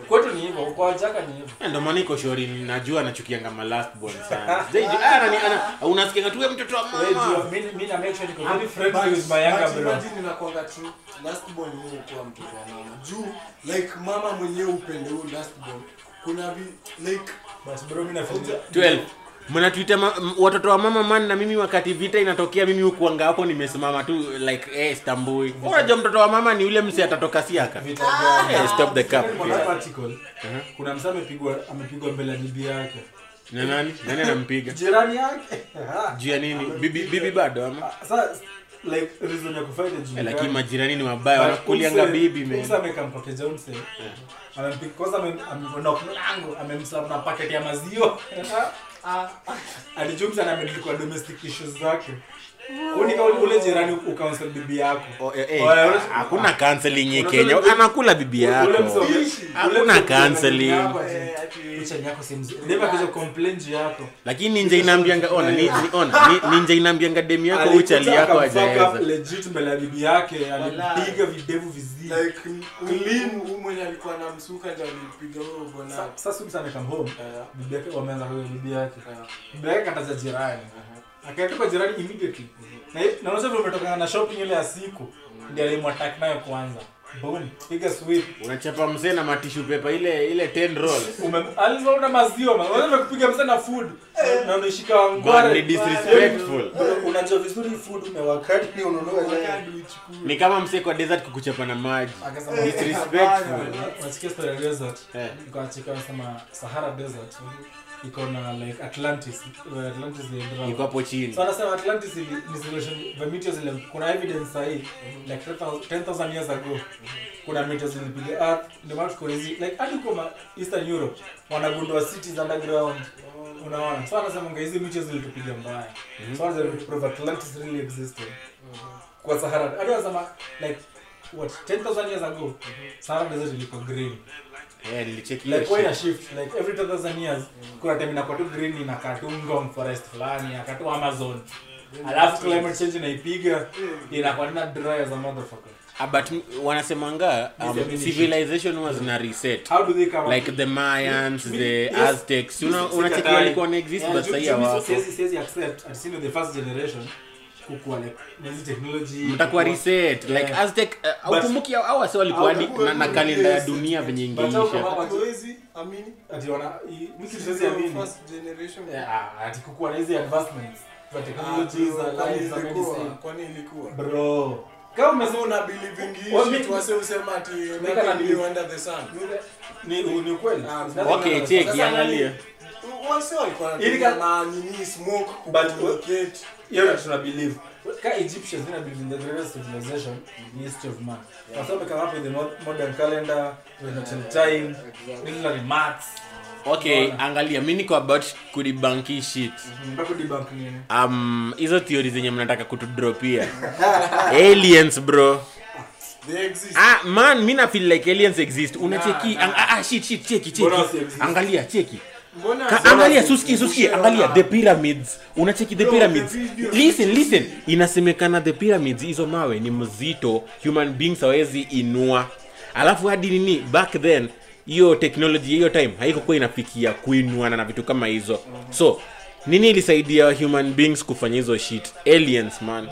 Kwetu ni hivyo, kwa wajaka ni hivyo. ndio ndo maana iko shori najua anachukianga ma last born sana Zaidi- ah, anani- ana- unasikianga tu "Wewe mtoto wa mama mimi mimi na make sure niko very friendly with my younger bro. imagine inakuanga tu Last born ni kuwa mtoto wa mama. Juu like mama mwenyewe upende huyu last born. Kuna vi like But bro mimi na 12 mnatuita ma, watoto wa mama man na mimi wakati vita inatokea mimi hukuanga hapo nimesimama tu like eh stambui. Unajua mtoto wa mama ni yule mse atatoka siaka. Vita gani. Eh, stop the cap Kuna article. Kuna msee amepigwa amepigwa mbele ya bibi yake. na nani? Nani anampiga? Jirani yake. juu ya nini? Bibi, bibi bado ama? Sasa like reason ya kufight juu. eh, lakini majirani ni wabaya wanakulianga bibi amekampokeja kwanza mlango, na packet ya maziwa. Alijumza na amedeal kwa domestic issues zake. Ule jirani ukaunsel bibi yako. Oh, eh, eh, hakuna counseling ye Kenya. anakula bibi yako. hakuna counseling lakini inaambianga ona ona inaambianga demu yako uchali yako ajaeza legit mbele ya bibi yake alipiga videvu vizi like clean huyu mwenye alikuwa anamsuka ndio alipiga huyo bwana. sasa msa amekam home. Bibi yake wameanza kwa bibi yake. Bibi yake kataza jirani. Akaenda kwa jirani immediately. Na na unajua vile umetokana na shopping ile ya siku ndio alimwattack nayo kwanza piga sweep. Unachapa mzee na matishu pepa ile ile 10 roll. alizoona maziwa unaweza kupiga mzee na food. Na unashika ngwara. ni disrespectful. Unajua vizuri food umewakati ununua ile ni kama mzee kwa desert kukuchapa na maji. Disrespectful. Unasikia story ya desert. Eh. nikawachika wanasema sahara desert iko na like atlantis. Where atlantis iko hapo chini. So anasema atlantis ni solution. The meteors ile kuna evidence sahi like 10,000 10000 years ago kuna meteors zilipiga earth. Ndio maana tuko hizi like hadi kwa eastern europe wanagundua cities underground. Unaona? So anasema ngai hizi meteors zilitupiga mbaya. So anasema prove atlantis really existed. Kwa sahara. Hadi anasema like what 10000 years ago sahara desert ilikuwa green. eh nilicheck like why a shift? Like every 2000 years kuna time inakuwa tu green inakaa tu ngong forest fulani inakaa amazon. Alafu climate change inaipiga inakuwa tena dry as a motherfucker. Ah, but wanasemanga um, civilization was na reset. How do they come like the mayans Mi- the yes. aztecs unachekia walikuwa na exist Yeah, but sahii ju- kukuwa like hizi technology mtakuwa like aztec uh, ukumbuki wase walikuwa hadi na, na kalenda ya dunia venye ingeisha Hatuwezi amini. ati wana i- mi siwezi amini first generation. Yeah, ati kukuwa na hizi advancements za technology za life za medicine Kwani ilikuwa? bro kama umesema una believe in Well, hii mi- shit, wase usema ati nothing new under the sun. ni ni ukweli okay else. angalia Wase walikuwa Ili wanatumia ka- ma nini, smoke But- kucommunicate. Hiyo tuna believe ka Egyptians they believe in the greatest civilization in the history of man. Kwa sababu kama hapo the modern calendar natural time literally maths. Okay angalia mi niko about kudibanki shit. Debunk um hizo theory zenye mnataka kutudropia. Aliens bro. Ah man mi na like aliens exist. Unacheki Nah, nah. ah, ah, shit shit cheki cheki angalia cheki Ka, angalia suski suski angalia the pyramids. Unacheki the pyramids. listen listen. Inasemekana the pyramids hizo mawe ni mzito human beings hawezi inua. Alafu hadi nini back then hiyo technology hiyo time haikokuwa inafikia kuinuana na vitu kama hizo. So nini ilisaidia human beings kufanya hizo shit? Aliens man.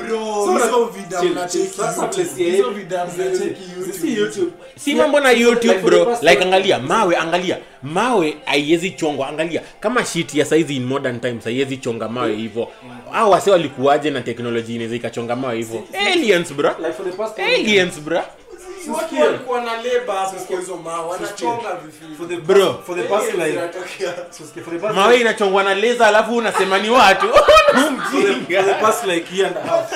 Si mambo na youtube bro. like angalia mawe angalia. Mawe haiwezi chongwa. Angalia kama shit ya saizi in modern times haiwezi chonga mawe hivyo au wase walikuwaje na teknoloji inaweza ikachonga mawe hivyo aliens bro. Like for the past one- aliens bro Watu walikuwa na labor kwa hizo mawe, wanachonga vifi- Bro. for the past like Zinatokea. for the past mawe inachongwa na leza alafu unasema ni watu. For the past like year and a half.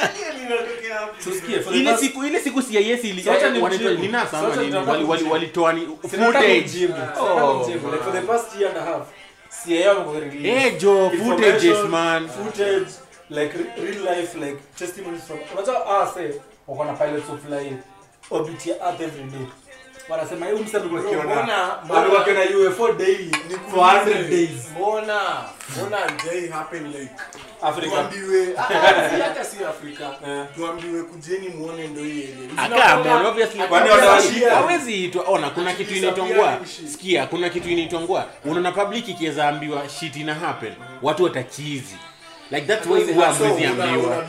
Inatokea hapo. So sikia, for the ile past- siku ile siku CIS ili So acha ni wanaitwa sama So acha nini? wali wali walitoa ni footage. Oh, for the past year and a half. CIA wamekuwa release. eh jo footages man. footage like re- real life like testimonies from unajua ah say wako na pilots of fly orbit ya earth every day. Wanasema hiyo msa alikuwa kiona alikuwa akiona UFO daily. For 100 days. Mbona? Mbona day happen like? Africa. Tuambiwe. Ah, ah, hata si afrika Eh. tuambiwe kujeni muone ndio hii ile Aka, mbona obviously Kwani watawashika? hawezi itwa ona kuna kitu inaitwangwa Disappearing sikia kuna kitu inaitwangwa unaona public ikiweza ambiwa shit ina happen. Watu watachizi. Like that's why huwa ambiwa.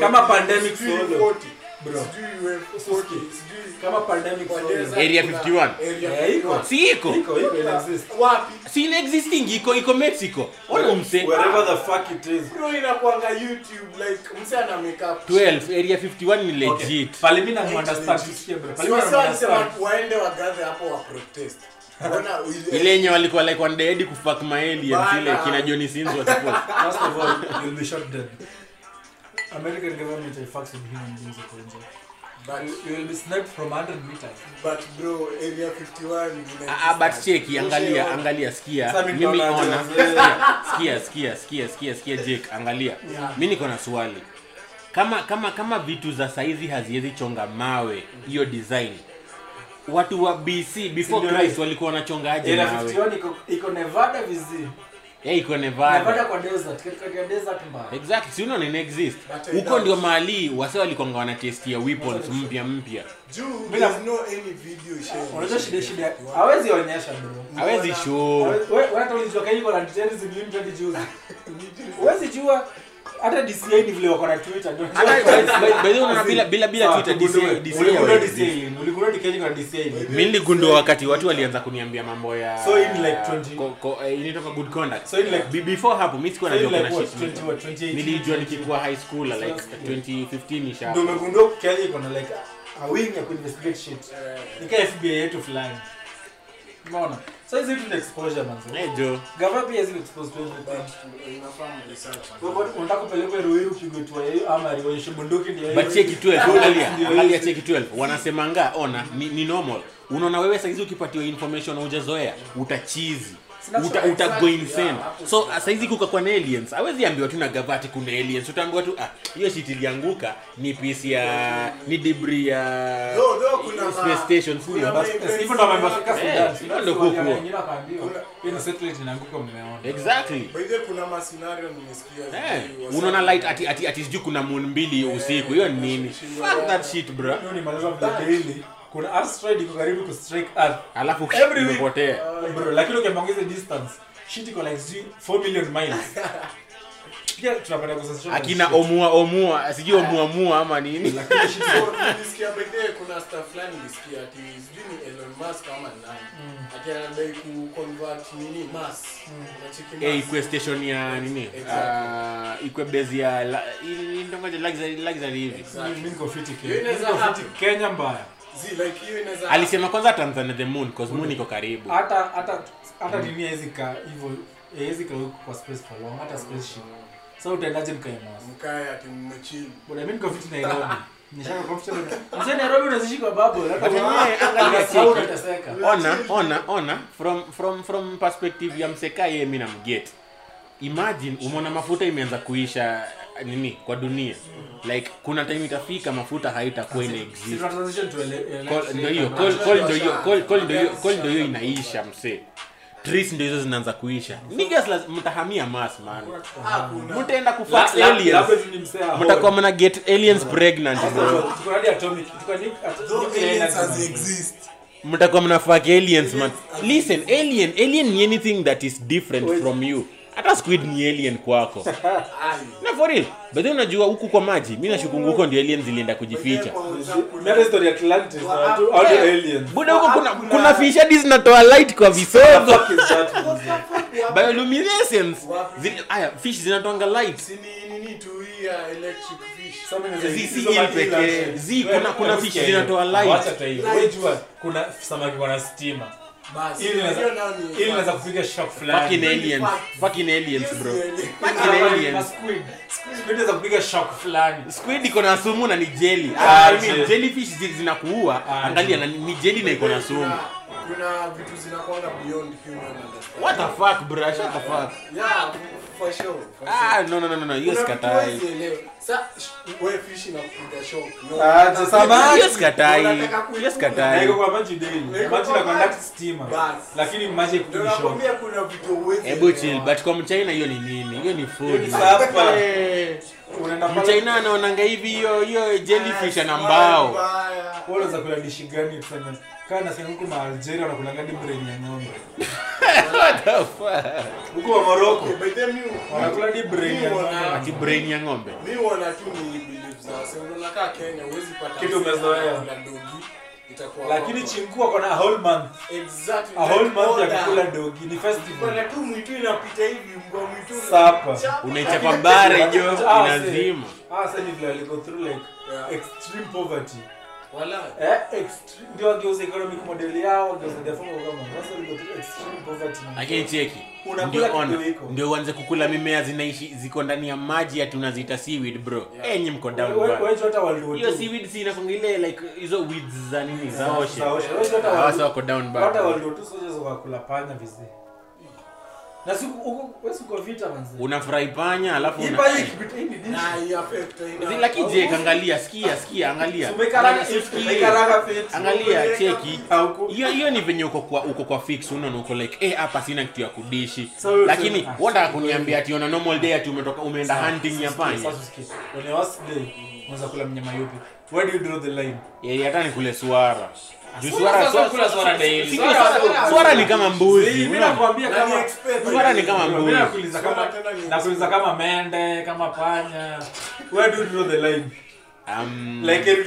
Kama pandemic solo. 40, Bro. sijui UFO 40, sijui kama pandemic kwa solo. desert Area kuna 51. area iko. 51. si iko? Si ina iko iko mexico. Ona umse wherever the fuck it is. Bro inakuanga youtube like mse ana make up 12 area 51 ni legit. Pale mimi na understand tusikie bro. pale mimi Sasa na walisema understand. waende wagadhe hapo wa protest. Mbona ile- ile yenye walikuwa like one dead kufuck my aliens Bana. ile kina Johnny Sins American government will fucks with human beings huko nje. but You will be sniped from 100 meters. but bro area 51 Ah, ah, but check, angalia angalia sikia mimi mimi ona sikia sikia sikia sikia sikia Jake angalia Yeah. mi niko na swali kama kama kama vitu za saizi haziwezi chonga mawe hiyo design watu wa bc before christ walikuwa wanachonga aje mawe 51 iko Nevada vizi. Yeah, iko Nevada nevada kwa desert, katikati desert mbaya. exactly si unaona ina exist huko ndio mahali wase walikonga wanatestia weapons mpya mpya juu there's no any video shared. Unajua shida shida. Hawezi onyesha bro. hawezi show Wewe wewe hata ulijua kaili kwa anti-terrorism limited juzi. Huwezi jua hata DCI ni vile wako na Twitter. by- by- by the way unaona bila bila bila Twitter tugundue. DCI Uligundua hawezi. DCI, uligundua DCI kwa niligundua wakati watu walianza kuniambia mambo ya So in like 20 ko, ko, eh, good conduct So in like- before hapo mi sikuwa najua kuna shit 20 what, 2018? nilijua nikikuwa high school like 2015 isha ndio umegundua Kenya iko na like a wing ya kuinvestigate shit. Ni kama FBI yetu fulani. Unaona? So hizi vitu exposure. Eh, jo Gava pia hizi exposed to everything. But inafaa research. Kwa hivyo unataka kupelekwa Ruiru pigwe tu ama rionyeshe bunduki ndio but hiyo. cheki 12 angalia angalia hizi. cheki 12 wanasemanga ona ni, ni normal unaona wewe saizi ukipatiwa information na hujazoea utachizi uta, uta insane. So ah, saizi kukakuwa na aliens. Awezi ambiwa tu na gavati kuna aliens. Utaambiwa tu ah hiyo shit ilianguka. Ni piece ya ni debris ya space station sio hivyo ndo wamefika Eh, Sudan. hivyo ndo kuku. Hiyo ni satellite inaanguka mmeona. exactly. By the way, kuna mascenario nimesikia Eh, unaona light ati ati ati sijui kuna moon mbili usiku. Hiyo ni nini? Fuck that shit bro Hiyo ni maliza vile daily. Kuna asteroid iko karibu ku strike earth. alafu Every week. imepotea Bro, lakini ukiongeza distance, shit iko like 4 million miles. Pia tunapenda kusasisha. akina omua omua sijui omua mua ama nini Lakini shit So, nilisikia by the way, kuna stuff fulani nilisikia ati sijui ni Elon Musk ama nani ati anadai ku-convert nini Mars. Unacheki Eh, ikwe station ya nini Ah, ikwe base ya ndongoje luxury luxury hivi mimi niko fiti. Kenya mbaya. Zi, like hiyo inaweza- alisema kwanza Tanzania the moon cause moon iko karibu Hata hata hata dunia hizi ka hivyo hizi ka huko kwa space for long hata spaceship. So utaendaje mkae Mars? mkae ati mmechini Bwana mimi niko fiti Nairobi. Nishaka comfortable. Mzee Nairobi unazishika babo. Hata But angalia utateseka. ona ona ona from from from perspective ya mseka yeye mimi namget imagine umeona mafuta imeanza kuisha nini kwa dunia. Like kuna time itafika mafuta haitakuwa ina Si exist tuna transition to ele- Coal- electric ndio hiyo inaisha msee. Trees ndio hizo zinaanza kuisha. Niggas mtahamia mas man. Mtaenda kufax aliens. ni msee ahoi. mtakuwa mna get aliens pregnant mtakuwa mnafak aliens man. Listen alien alien ni anything that is different from you hata squid ni alien kwako. Na for real. But then unajua huku kwa maji mi nashukungu huko ndio aliens zilienda kujificha. Buda huko kuna, kuna fish hadi zinatoa light kwa visogo. bioluminescence. Zile- aya fish zinatoanga light. Zi- kuna- kuna fish zinatoa light. Kuna samaki wana stima ili inaweza kupiga shock fulani. fucking aliens. Fucking aliens. Bro fucking aliens. squid. Squid inaweza kupiga shock fulani. squid iko na sumu na ni jelly. Ah, ah, I mean, jellyfish zinakuua. Ah, angalia na ni ni jelly na iko na sumu. Kuna- kuna vitu zinakwanga beyond human understanding. what the fuck bro? Shut the fuck. Yeah, for ah no no no no no hiyo sikatai vitu huwezi elewa. Sa- sh- wewe fish inakupiga shock. Ah, je, hiyo sikatai hiyo kuikula. Na iko kwa maji daily. Maji na conduct maji. Lakini maji Ndio haikupi nakwambia kuna vitu huwezi hebu chill but kwa mchaina hiyo ni nini? Hiyo ni food mchina anaonanga hivi hiyo hiyo jellyfish ana mbao. Unaweza kula dishi gani tuseme kaa nasikia huko ma Algeria wanakula gadi brain ya ng'ombe. what the fuck huko wa Morocco by the way, wanakula di brain ya ng'ombe. ati brain ya ng'ombe mimi wana tu ni believe za wase. Unaona kaa Kenya huwezi pata Kitu umezoea. Itakuwa Lakini chinku ako na a whole month. Exactly, A whole month ya kukula dogi ni festival. Bwana tu mwitu inapita hivi mbwa mwitu Sapa. Chapa. unaichapa bare jo inazima Ah, sasa ni vile aliko through like Yeah. extreme poverty. Eh, extreme ndio wageuza economic model yao, wageuza their form. Sasa aliko extreme poverty. lakini cheki Unakula ndio kitu ona hiko. ndio uanze kukula mimea zinaishi ziko ndani ya maji ati unaziita seaweed bro yeah. enyi mko down Wewe wewe hata World hiyo seaweed si inakonga ile like hizo weeds za nini za ocean sasa wako down bad. hata panya vizee. Na siku huko wewe unafurahi panya alafu una- lakini je angalia sikia sikia angalia. Cheki. hiyo hiyo ni venye uko kwa uko kwa fix unaona uko like eh hapa sina kitu ya kudishi. Lakini wanda kuniambia ati on a normal day ati umetoka umeenda hunting ya panya. Sasa usikie. On your worst day, unaweza kula mnyama yupi? Where do you draw the line? Eh, hata nikule swara Juu Swara ni kama mbuzi Mimi unaona? nakwambia Na kama ni. Swara ni kama mbuzi kama nakuuliza mende, kama panya. Where do you draw the line? Um, Like every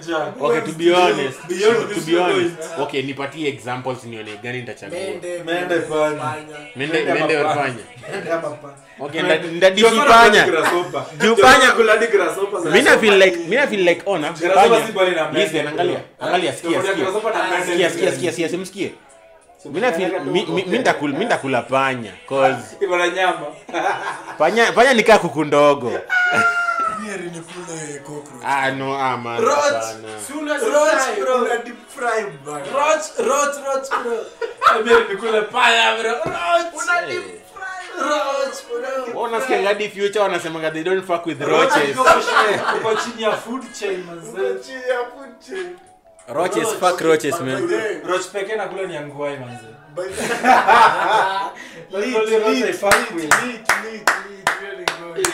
njaa. okay to be honest Beyond to be honest okay nipatie examples nione gani nitachagua? Mende, Mende, panya. mende Mende mende ama or panya. panya Mende ama panya. okay nda- ndadishi Ndio maana kula grasshopper. Juu Ndio panya- maana kula hadi grasshopper za- mina feel like mina feel like ona Grasshopper si bali na panya listen angalia angalia sikia sikia. grasshopper na mende sikia sikia sikia sikia simsikie. So, mina feel ukiangalia mi tu mi- uko mi nitakula mi nitakula panya cause Iko na nyama. panya panya nikaa kuku ndogo Heri nikule cockroach. ah no ah man Roach. hapana. Si una Roach, fry, bro. una deep fry, bana. Roach, roach, roach, bro. Mimi nikule panya, bro. Roach. Una deep fry, roach, bro. Wewe unasikia ngadi future wanasemanga they don't fuck with Roach roaches iko kwa- iko chini ya food chain manze. Chini ya food chain. roaches Roach. fuck roaches By man the way, Roach pekee nakula ni angwai manze. by the- That's Leak, only roach I leak, fuck with. leak, leak, leak, really good.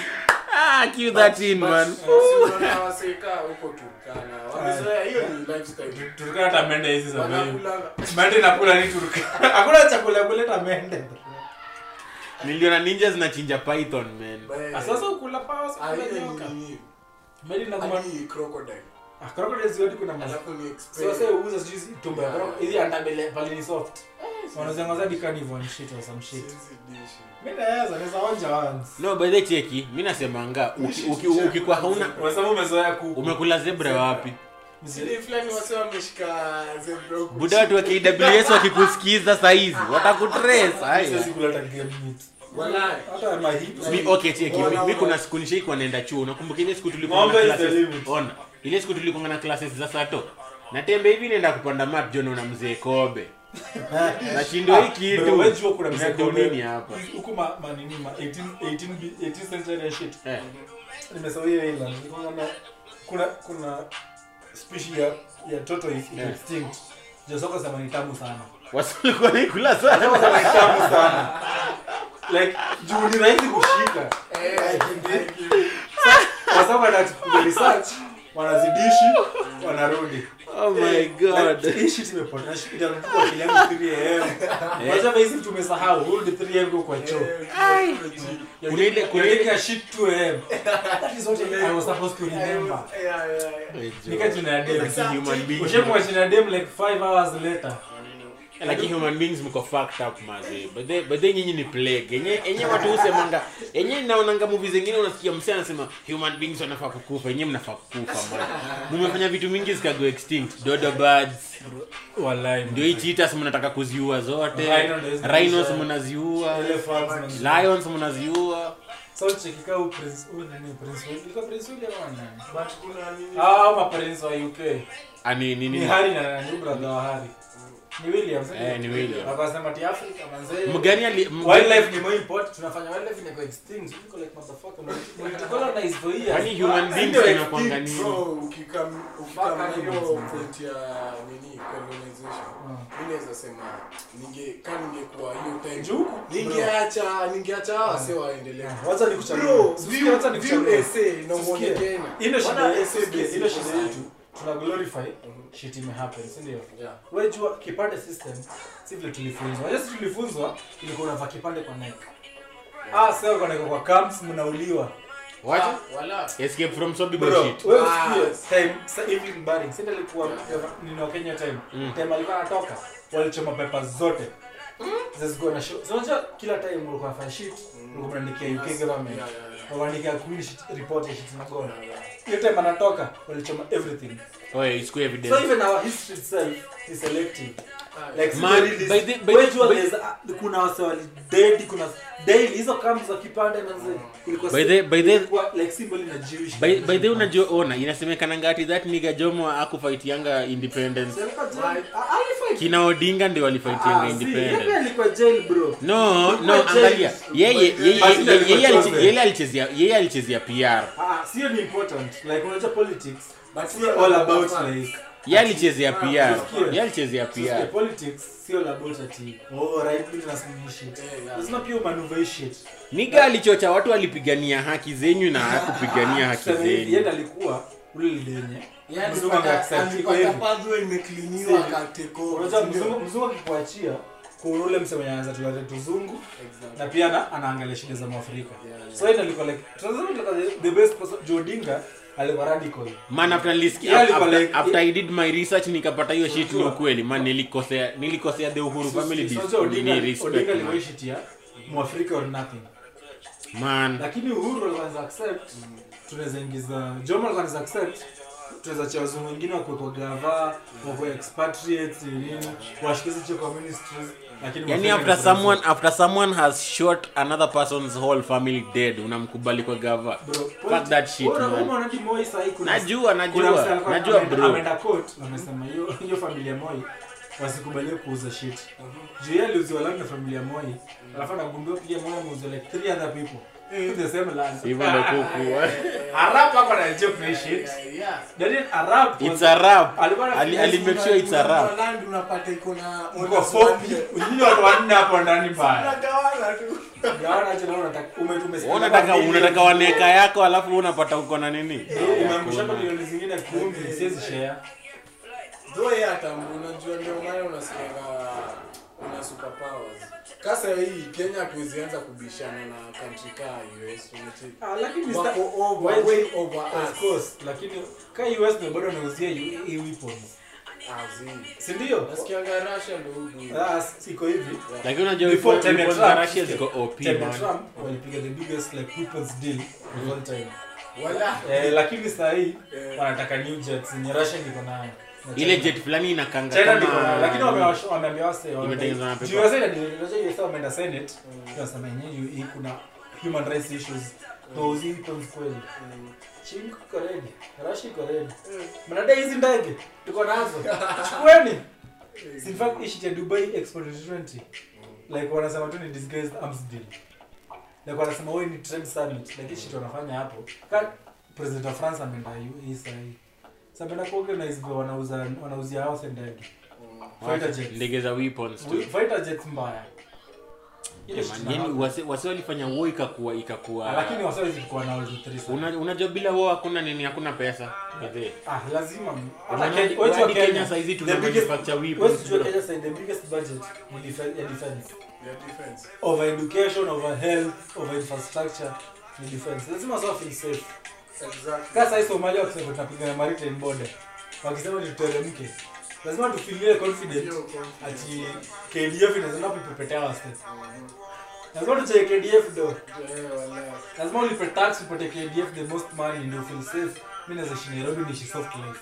Ah cue that in But, man si unaona waseka huko Turkana. Wamezoea, hiyo ni lifestyle. Turkana hata mende hizi za bei. Mende nakula ni Turkana. Hakuna chakula ya kuleta mende. niliona ninja zinachinja python man Ah, Sasa ukula pawa Ah, ukula ni Mende inakuwa crocodile. Ah, kuna mazi. Alafu ni Sasa uuza sijui tumbo ya. Hizi andabele pale soft. Wanauza ngazadi shit or some shit. Mimi naweza naweza onja once. no by the cheki mi nasemanga uki- uki- ukikuwa hauna Unasema umezoea kuku. umekula zebra wapi buda watu wa kws wakikusikiza saizi watakutres Siwezi kula hata game meat. Walai. Hata ma hips. mi okay cheki mi, mi kuna siku nishaikuwa naenda chuo unakumbuka ile siku tulikuwa Na is ile siku tulikonga na classes za sato. Natembe hivi naenda kupanda map jono na mzee kobe. Nashindo hii kitu. wewe jua kuna mzee Kobe. hapa. Huku ma- manini ma 18 18 18th century and shit. Eh, nimesahau hiyo England Kuna- kuna- kuna species ya ya toto iko Yeah. extinct. Jasoko sema ni tamu sana. Wasilikuwa naikula sana. Sema sema ni tamu sana. Like juu ni rahisi kushika. Kwa sababu wana research wanazidishi wanarudi. Oh my god. hii shit imepotea shit kwa akili 3 am Unajua hizi tumesahau rudi 3 am kwa choo. Kuna ile- kuna ile- You're shit 2 am that is what I was supposed to remember. Nika jina ya dem. Human beings- ushakuwa jina ya dem like 5 hours later lakini human beings mko fucked up maze but they but they nyinyi ni plague. Yenye yenye watu husemanga yenye naonanga movie zingine unasikia msee anasema human beings wanafaa kukufa. Yenye mnafaa kukufa mbona mmefanya vitu mingi zikago extinct. Dodo birds. Wallahi ndio hii cheetahs mnataka kuziua zote. Rhinos mnaziua. Lions mnaziua. Nini? ah wa UK ani nini ni Harry na nani brother wa Harry ni William Eh, ni William. akasema ti Africa manzee mgani ali wildlife ni more important tunafanya wildlife ni go extinct Tuko like motherfucker multicolonize for years Yaani human beings wanakuanga nini? Bro, ukikam ukikam hiyo point ya nini colonization mi naweza sema ninge ka ningekuwa hiyo time Juu? ningeacha ningeacha wase waendelee wacha nikuchague Bro, wacha nikuchague essay na Sikia, uone ile shida ile shida yetu tuna glorify shit imehappen si ndio? Yeah. wewe kipande system si vile tulifunzwa. Unajua tulifunzwa ilikuwa unavaa kipande kwa neck. Ah sasa kwa neck kwa camps mnauliwa. What? Ah, escape from zombie bro bullshit wewe Ah. usikie time sa Evelyn Baring sasa alikuwa nino Kenya time? Mm. time alikuwa anatoka walichoma pepa zote. Zilikuwa na show. So unajua kila time ulikuwa unafanya shit ulikuwa unaandikia UK government. Wanaandika queen shit report shit na gona hiyo time anatoka walichoma everything oye it's so evidence. Even our history itself is selective. Ah, like Man, really by the- by the- by- there's a- kuna wase wali kuna daily hizo camps za kipande By the- by the- ilikuwa like symbol in a Jewish by, by the way unajua ona inasemekana ngati that niga jomo akufaitianga independence. Kina odinga ndio walifaitianga independence. alikuwa no no Alikuwa jail. angalia yeye yeye Basi yeye- alikuwa yeye aliche- chosen. yeye alichezea PR ah sio ni important. Like unajua politics But si sio all about about like yeye PR Sikia. yeye alichezea Sikia, PR politics sio all about ati oh right wing na some shit. Yeah, yeah. lazima pia umaneuver shit. Niga alichocha watu walipigania haki zenyu na hakupigania haki Sasa yeye zenyu. alikuwa ule lenye Mzungu akikuachia kuna ule msemo anaanza tulete tuzungu Exactly. na pia anaangalia shida za Mwafrika. Yeah, yeah. so yeye alikuwa like the- the best person Man after nilisikia after, like- after i did my research nikapata hiyo shit ni ukweli. Man nilikosea nilikosea the uhuru family respect Mwafrika or nothing. Man. Lakini uhuru accept. Tunaweza ingiza accept tunaweza cha wazungu wengine wakuwekwa gava wakuwe expatriates nini washikize kwa ministries lakini yani after someone after someone has shot another person's whole family dead unamkubali kwa gava fuck that shit man najua najua najua bro ameenda court wamesema hiyo hiyo familia Moi wasikubalie kuuza shit. Juu yeye aliuziwa land na familia Moi. Alafu anagundua pia Moi ameuza like three other people. The same land. hivyo ndo kuku Arab hapa anajua play shit. Yeah, yeah. That is Arab. it's Arab. ali ali make sure it's Arab. Land unapata iko na Mko fopi. Unyinyi watu wanne hapo ndani baya. Unagawana tu. Gawana aje na unataka ume tumesikia. Unataka unataka waneka yako alafu unapata uko na nini umeangusha kwa milioni zingine 10 siwezi share. Ndio yeye atambua, unajua ndio maana unasikianga una superpowers. Kasa hii Kenya hatuwezi kubishana na country ka US unacheki. Ah, lakini Mr. Wako over, way over Of us. course, lakini ka US ndio bado anauzia hii weapons. Si ndio? Nasikianga Russia ndio huku. Ah, siko hivi. lakini unajua Before time ya Russia ziko OP man Trump walipiga the biggest like weapons deal of all time. Wala. Eh, lakini sasa hii Eh. wanataka new jets ni Russia ndio nayo. Ile jet fulani inakanga China lakini kama wase Imetengenezwa na Juu paper. ndio sasa wameenda Senate. Wanasema yenyewe kuna human rights issues Mauzi weapons kweli. Chink iko ready. Rashi iko ready. Mnadai hizi ndege. Tuko nazo. Chukueni. In fact, ishi ya Dubai Expo 2020. Like wanasema tu ni disguised arms deal. Like wanasema wewe ni trade summit. Like ishi wanafanya hapo. President wa France ameenda UAE hii. Kuorganize vile wanauza wanauzia house. Fighter jets. ndege za weapons tu Fighter jets mbaya. Wase walifanya wo ikakuwa Ah, ikakuwa lakini na. Una- bila wo hakuna nini hakuna pesa Ah, lazima. Kenya- saizi tuna the biggest- manufacture weapons, wewe sijua bro. Kenya sasa the biggest budget ni defe- ya defense. Ya defense. Over education, over health, over infrastructure ni defense. Lazima sawa feel safe. Kasa hii Somalia wakisema tunapigana maritime border. Wakisema tuteremke. Lazima tufilie confident ati KDF inaweza kuipepetea wase. Lazima tucheke KDF do. Eh, lazima ulipe tax upate kdf the most money ndio feel safe. Mi naweza ishi nairobi niishi soft life.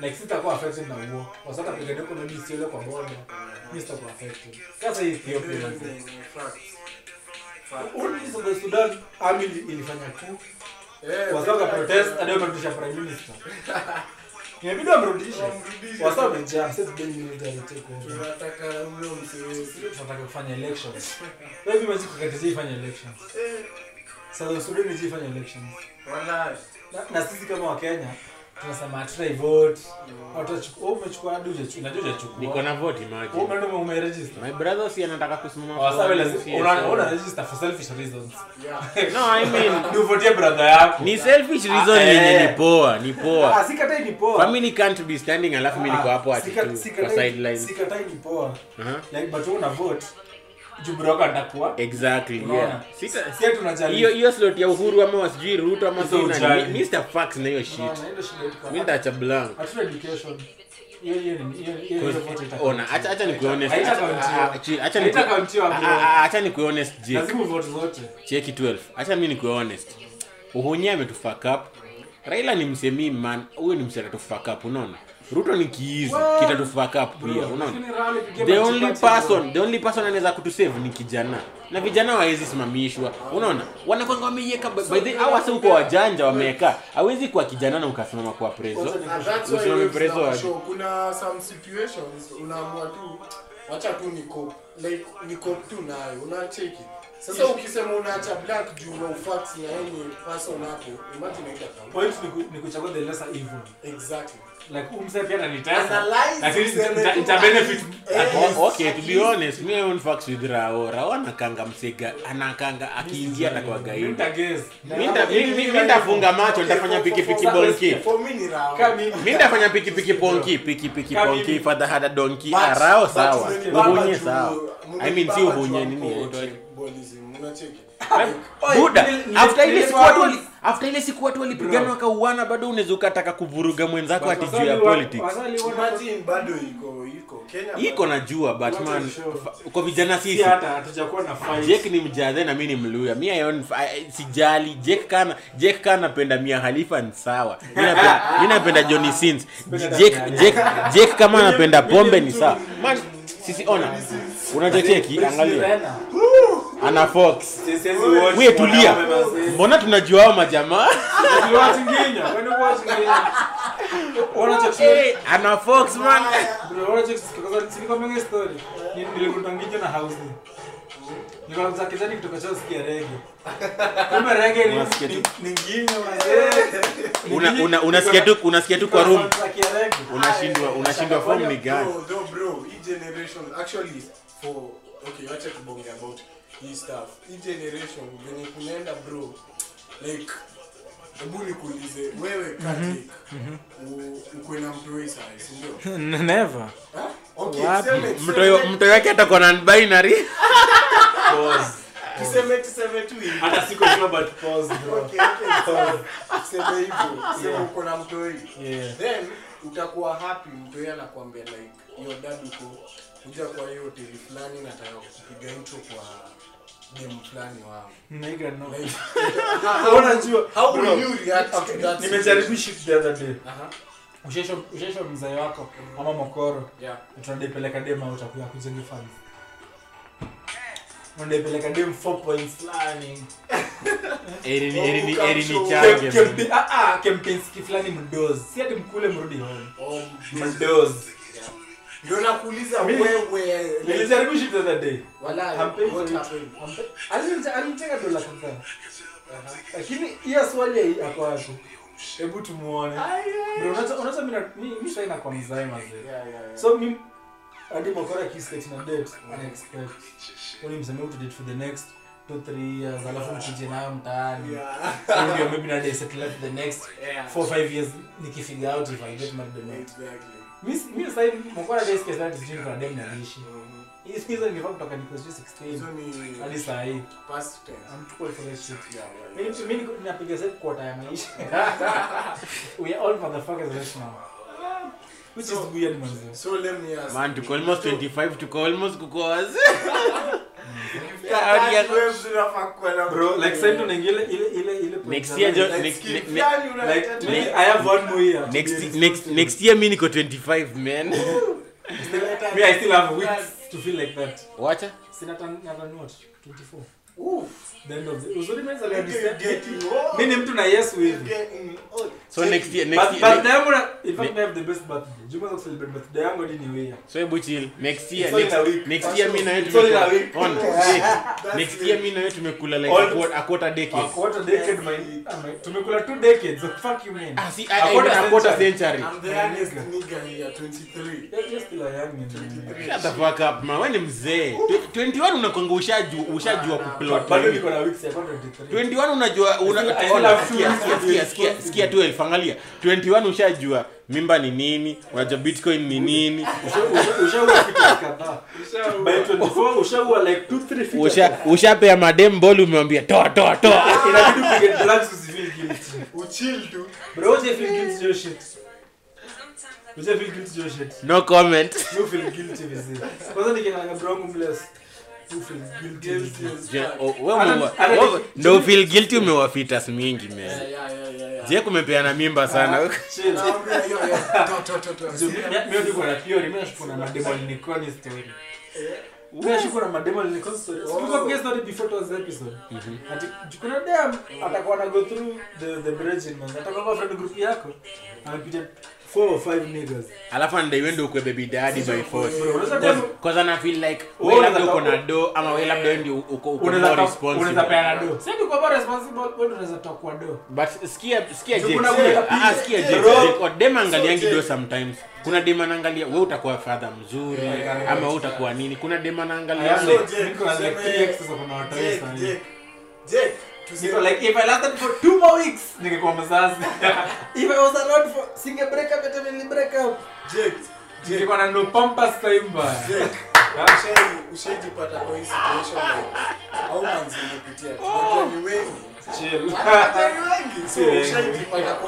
Like sitakuwa affected na uo wasata pigania huko maybe siole kwa boda mi sitakuwa affected. Sasa hii ethiopia South Sudan army ilifanya coup Eh, wasaka wallahi. protest hadi wamerudisha prime minister. Imebidi wamrudishe Wamrudishe. wasa wamejaa sasa tunataka kufanya elections. Wewe imagine kukatizia ifanye elections. Sasa South Sudan ifanye elections. Na sisi kama wakenya tunasema hatutai vote. Hatutachukua- umechukua hadi hujachukua? Najua hujachukua. Niko na vote imagine. Umeenda ume- umeregister. My brother si anataka kusimama sasa lazima- CSO. una- una register for selfish reasons. Yeah. no i mean ni uvotie brother yako. ni selfish reason yenye ni poa ni poa. Sikatai ni poa. Family can't be standing alafu mimi niko hapo ati kwa sikatai- sikatai ni poa. Like but una vote jubro yako atakuwa. Exactly yeah. Sita- si tunajali hiyo hiyo slot ya uhuru ama wasijui ruto ama Hizo sina Mr. Fax na hiyo shit. Unaona, ndio shida yetu kwa- mimi ndacha blank hatuna education hiyo hiyo ni hiyo hiyo hiyo vote itakuwa- ona acha acha nikuwe honest. Haita Acha- countiwa. chi- acha Haita nikuwe- countiwa, bro. acha nikuwe honest Jake. Lazima vote zote. Cheki 12 hacha mi nikuwe honest. Uhunye ametufakap raila ni msemi man. Huyo ni msee atatufuck unaona ruto ni kiizi kitatufuck pia unaona? lakini Raila pigia the only person the only person anaweza kutusave ni kijana. Na vijana hawawezi simamishwa. Unaona? Wanakwanga wameiweka by the hour huko wajanja wameweka hawezi kuwa kijana na ukasimama kwa preso And that's why Usimame preso tuna kuna some situations unaamua tu wacha tu niko like niko tu nayo unacheki sasa ukisema unaacha black juu na ufax na yeye person hapo imagine point ni kuchagua the lesser evil. Exactly like umse pia ananitesa Analyze lakini ita- benefit. Eh, at yes. least. O- okay to be honest me I won't with rao rao anakanga msega anakanga akiingia takwagaimindafunga gaidi nitafunga macho nitafanya pikipiki for- for- bonki mimi. nitafanya pikipiki ponki father had a donkey. But- arao sawa. juu- sawa. i mean si uhunye nini Oi, buda after ile nile- after ile siku watu walipigana wakauana bado unaweza ukataka kuvuruga mwenzako ati juu ya politics. bado iko iko Kenya iko najua but man kwa vijana si sisi. hata hatujakuwa na fight. ni mjadhe na mi ni mluya. Mi ayon sijali. Jek kana jek kana napenda mia halifa ni sawa. Mi napenda, mi napenda johnny sins. Jek jek jek kama anapenda pombe ni sawa. man sisi ona. Unachocheki angalia. Ana fox. We tulia. Mbona tunajua hao majamaa? Unasikia tu. unasikia tu kwa room. Unashindwa unashindwa ni gani hii stuff. Hii generation venye kunaenda bro, like hebu nikuulize wewe Catholic, ukwe na mtoi sai si ndio? Never. Okay, wake atakuwa na binary tuseme tuseme tu hivi. Hata siko sure but pause bro. Okay, okay. Tuseme hivyo, tuseme uko na mtoi. Yeah. then utakuwa happy mtoi anakwambia like your dad uko kuja kwa hiyo hoteli fulani nataka kupiga intro kwa dem fulani wao Nigga, no. like Unajua, how bro, will you react to okay, that nimejaribu shit the other day. Aha, ushaisho ushaisho mzee wako ama mokoro. Yeah. dem au utakuya kujenga fan unadaipeleka dem fulani. Ah, ah, kempenski fulani mdozi. Si ati mkule mrudi home. Oh, mdozi ndio nakuuliza wewe nilijaribu shit the other day. Walai, Hampei what happened? Alinite- alinitega dola kadhaa lakini hiyo swali hapo. wapi? Hebu tumuone. Ndio unajua- unajua mimi mimi sasa mi sahi nakuwa mzae mazee. So mimi hadi mokora kisketi na date ana expect. Uni mseme to date for the next two three years alafu mkuje nayo mtaani. Ndio maybe na date settle the next four five years nikifigure out if I get married or not. Exactly. Mi mi sahi mokora days kesa sijui kuna dem siku hizo ningefaa kutoka niko sijui 16 hadi saa hii past tense. I'm too old for that shit. Yeah, Mimi mimi niko- ninapiga quarter ya maisha. We are all motherfuckers right now which is weird man. So let me ask. Man, tuko almost 25 tuko almost kuko na bro like sasa tunaingia ile Next year, life. Next- ne- ne- like like- I have one more year to be Next next year mi niko 25 man. me I still have weeks to feel like that Wacha. sina tan tan 24 Mimi ni mtu na yesu hivi. So next year next year. birthday yangu in fact I have the best birthday Juma za celebrate birthday yangu hadi ni wewe So hebu chill. Next year It's all in a next, next year mi na wewe It's all in a tumekula. On. Next year mi na wewe tumekula like All- a quarter, a quarter decade. what a decade my my- tumekula two decades so fuck you man Ah, see, I, I, quarter a quarter century. century. I'm the youngest nigga here, 23. You're still a young man. Shut the fuck up, man. Wewe ni mzee. 21 unakwanga ushajua ushajua kuplot. bado niko na weeks ya 23 21 unajua una, I still- I still ona, have two sikia, sikia, sikia, sikia, responsible. sikia 12 angalia. 21 ushajua mimba ni nini unajua bitcoin ni nini. Usha- usha- ushaua features kadhaa. By 24 ushaua like 2 3 features usha ushapea madem bol umewambia toa toa toa. Tu. no comment ndo feel guilty umewafitas mingi me man yeah, yeah, yeah, yeah. je kumepeana mimba sana na nashukuru mademo story. Na. Oh. Episode. Ati, kuna dem atakuwa na go through the the bridging man. Atakuwa kwa friend group yako. Anapitia four or five niggas. alafu andaiwende ukwe baby daddy by force cause ana feel like Wewe we labda uko na do ama we labda wewe ndio uko uko more responsible unaweza peana do. Sasa responsible, wewe ndio unaweza do. but sikia sikia ah, sikia. Oh, dem angaliangi do sometimes kuna dem anaangalia we utakuwa father mzuri ama we utakuwa nini kuna dem anaangalia So, watu wengi sana. Niko like if I lasted for two more weeks ningekuwa mzazi. If I was around for singe break up hata nili break up. Jake, Jake, Ningekuwa na no pampas time mbaya. Jake, ushaijipata kwa hii situation like, au manzi umepitia? Tunajua ni wengi. Chill. Tunajua ni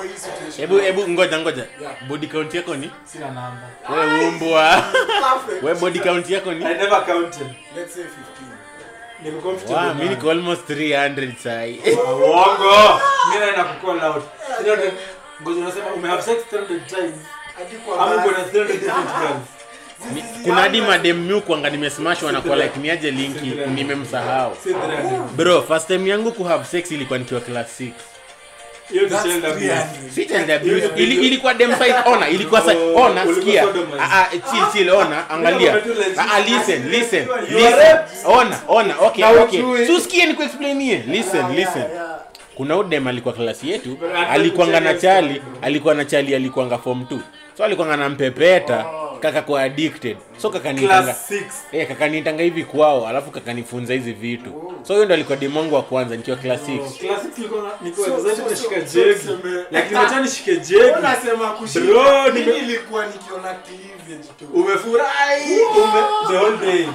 wengi, hebu hebu ngoja ngoja body count yako ni Sina namba. wewe umbwa wewe body count yako ni I never counted. Let's say 15. Niko comfortable. wow, na- niko almost 300 sai Uongo. Mimi naenda kucall out. Ngoja unasema ume sex 300 times. Hadi Ama uko na 300 different girls. Kuna hadi madem mi kwanga nimesmash wanakuwa like niaje linki nimemsahau bro first time yangu kuhave sex ilikuwa nikiwa class 6 ili, ilikuwa dem ona ilikuwa size Oh, ona sikia. Sodomized. ah ah chill chill ona angalia. Ulikuwa tu legit. ah ah, listen listen. listen ona ona okay okay. ujui. nikuexplainie listen listen yeah, yeah. kuna udem alikuwa klasi yetu. Alikwanga alikuanga na chali alikuwa na chali alikuanga form 2 so alikuanga na mpepeta kaka kwa addicted so kakanitanga Class 6. eh kakaniitanga hivi kwao alafu kakanifunza hizi vitu so huyo ndo alikuwa dem wangu wa kwanza nikiwa class 6 Class 6 nilikuwa na- niko So- excited so- nashika so- jegi. so tuseme- Like nimeacha nishike jegi. Unasema kushika. Mimi nilikuwa nikiona cleavage tu. Umefurahi. Ume the whole day.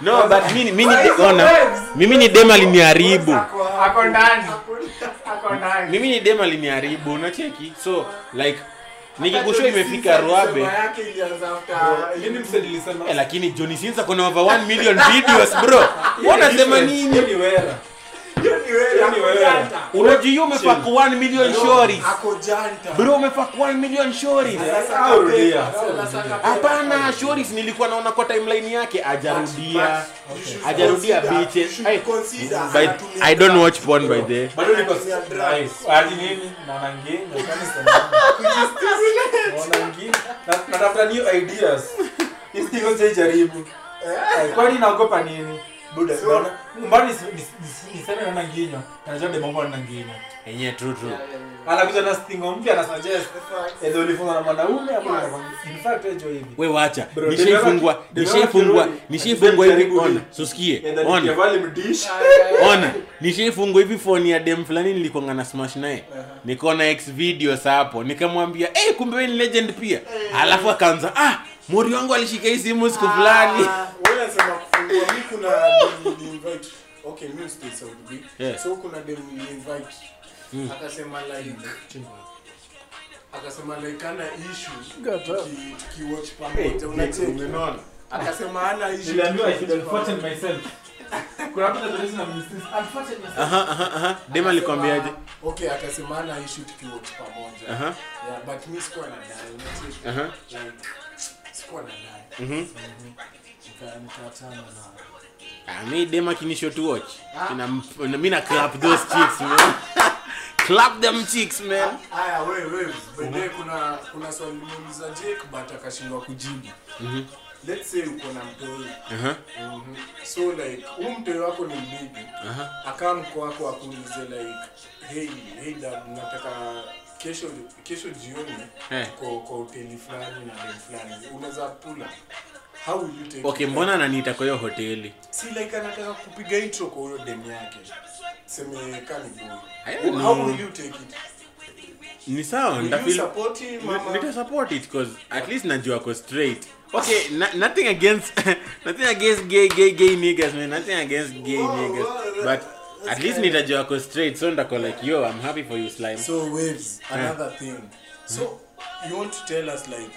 no but mimi mimi ni ona mimi ni dem aliniharibu Ako- Ako ndani. ako- Ako ndani. mimi ni dem aliniharibu unacheki so like nikikushua imefika ruabe. mse nilisema eh, lakini Johnny Sins kuna over 1 million videos bro. Wanasema nini unajua umefak 1 million shori bro umefak 1 million kapeka. hapana shori nilikuwa naona kwa timeline yake ajarudia ajarudia bitches i don't watch porn by the bado niko Anatumia drugs. nice. Ati nini? Naona ngine. Naona ngine. Natafuta new ideas. Hizo sijaribu kwani naogopa nini buda So- mbani nisi- nisi- nisi- niseme naona nginyo. Najua demombo na nginyo? Enye true true. Anakuja na stingo mpya na suggest edo ulifunga na mwanaume ama in fact ejo hivi. We wacha. Bro, nishaifungwa Demewa- nishaifungwa Demewa nishaifungwa hivi ona. Susikie ona. Ona. Nishaifungwa hivi foni ya dem fulani nilikuanga na smash naye. Nikaona x videos hapo. Nikamwambia hey, kumbe we ni legend pia. Alafu akaanza ah mori wangu alishika hii simu siku fulani Ah, wewe unasema kufungua mi kuna nili-invite. Okay, mi stay so B. Yeah. So kuna dem nili-invite. Akasema like akasema like ana issue. Tuki- tukiwatch pamoja unacheki. Akasema ana issue. Niliambiwa I should unfortunate myself. dem alikwambiaje Okay, akasema ana issue tukiwatch pamoja. aha. Yeah, but mi sikuwa na dai, unacheki. aha. Like, sikuwa na dai. Nika- nikaachana na Ah, mi dem akinisho to watch mp- na mi na clap those chicks man clap them chicks man Aya, we we, baadaye kuna kuna swali muuliza Jake but akashindwa kujibu. Mhm. Let's say uko na mtoi. aha Mhm. So like, huu mtoi wako ni mbibi. aha Akaa mko wako akuulize like, hey, hey dad, nataka kesho kesho jioni hey. kwa kwa hoteli fulani na dem fulani. Unaweza pula. How will you take okay mbona ananiita kwa hiyo hoteli? Si like anataka kupiga intro kwa huyo dem yake. Seme kani boy. How will you take it? ni sawa at least najua ko straight. Okay na, nothing against nothing against gay gay gay niggas man. Nothing against gay Wow, niggas. wow, but at least nitajua ko straight. So ndako like yo i'm happy for you slime. So wait another thing. So you want to tell us like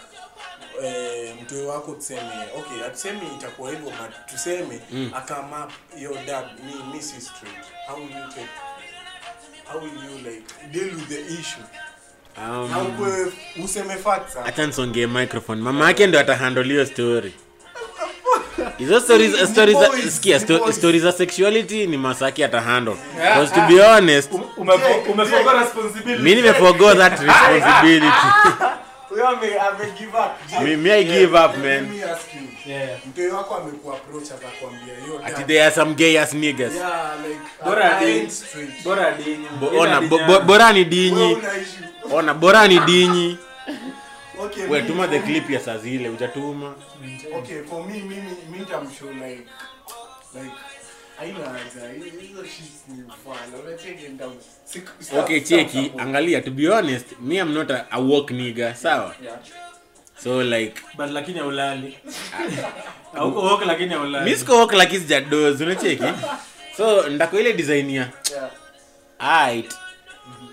eh, mtoe wako tuseme okay hatusemi itakuwa hivyo but tuseme mm. akama your dad ni mi si straight. How will you take how will you like deal with the issue? Um, useme facts ah. nsongee microphone. Mama yake ndo atahandle story. Hizo stories stories za- boys, sikia sto- stories za sexuality ni masaki atahandle. Yeah, because to be honest umefoga responsibility. mi nimeforgo that responsibility huyo ame ame give up. Me, me i give up man. me ask yeah. Mtoi wako amekuwa akakwambia yo ati there are some gay ass niggas. Yeah like Bora I adi- ain't straight bora dini. Ona bo, bo, bora ni wewe dinyi una issue. Ona bora ni dinyi okay we tuma the clip ya saa zile utatuma. Okay for me mimi mi nitamshow like like okay cheki angalia to be honest me am not a, a work nigger sawa? Yeah. so like but lakini haulali. Auko woke lakini haulali. Mi siko walk like is jados unacheki so ndako ile design ya Yeah. aight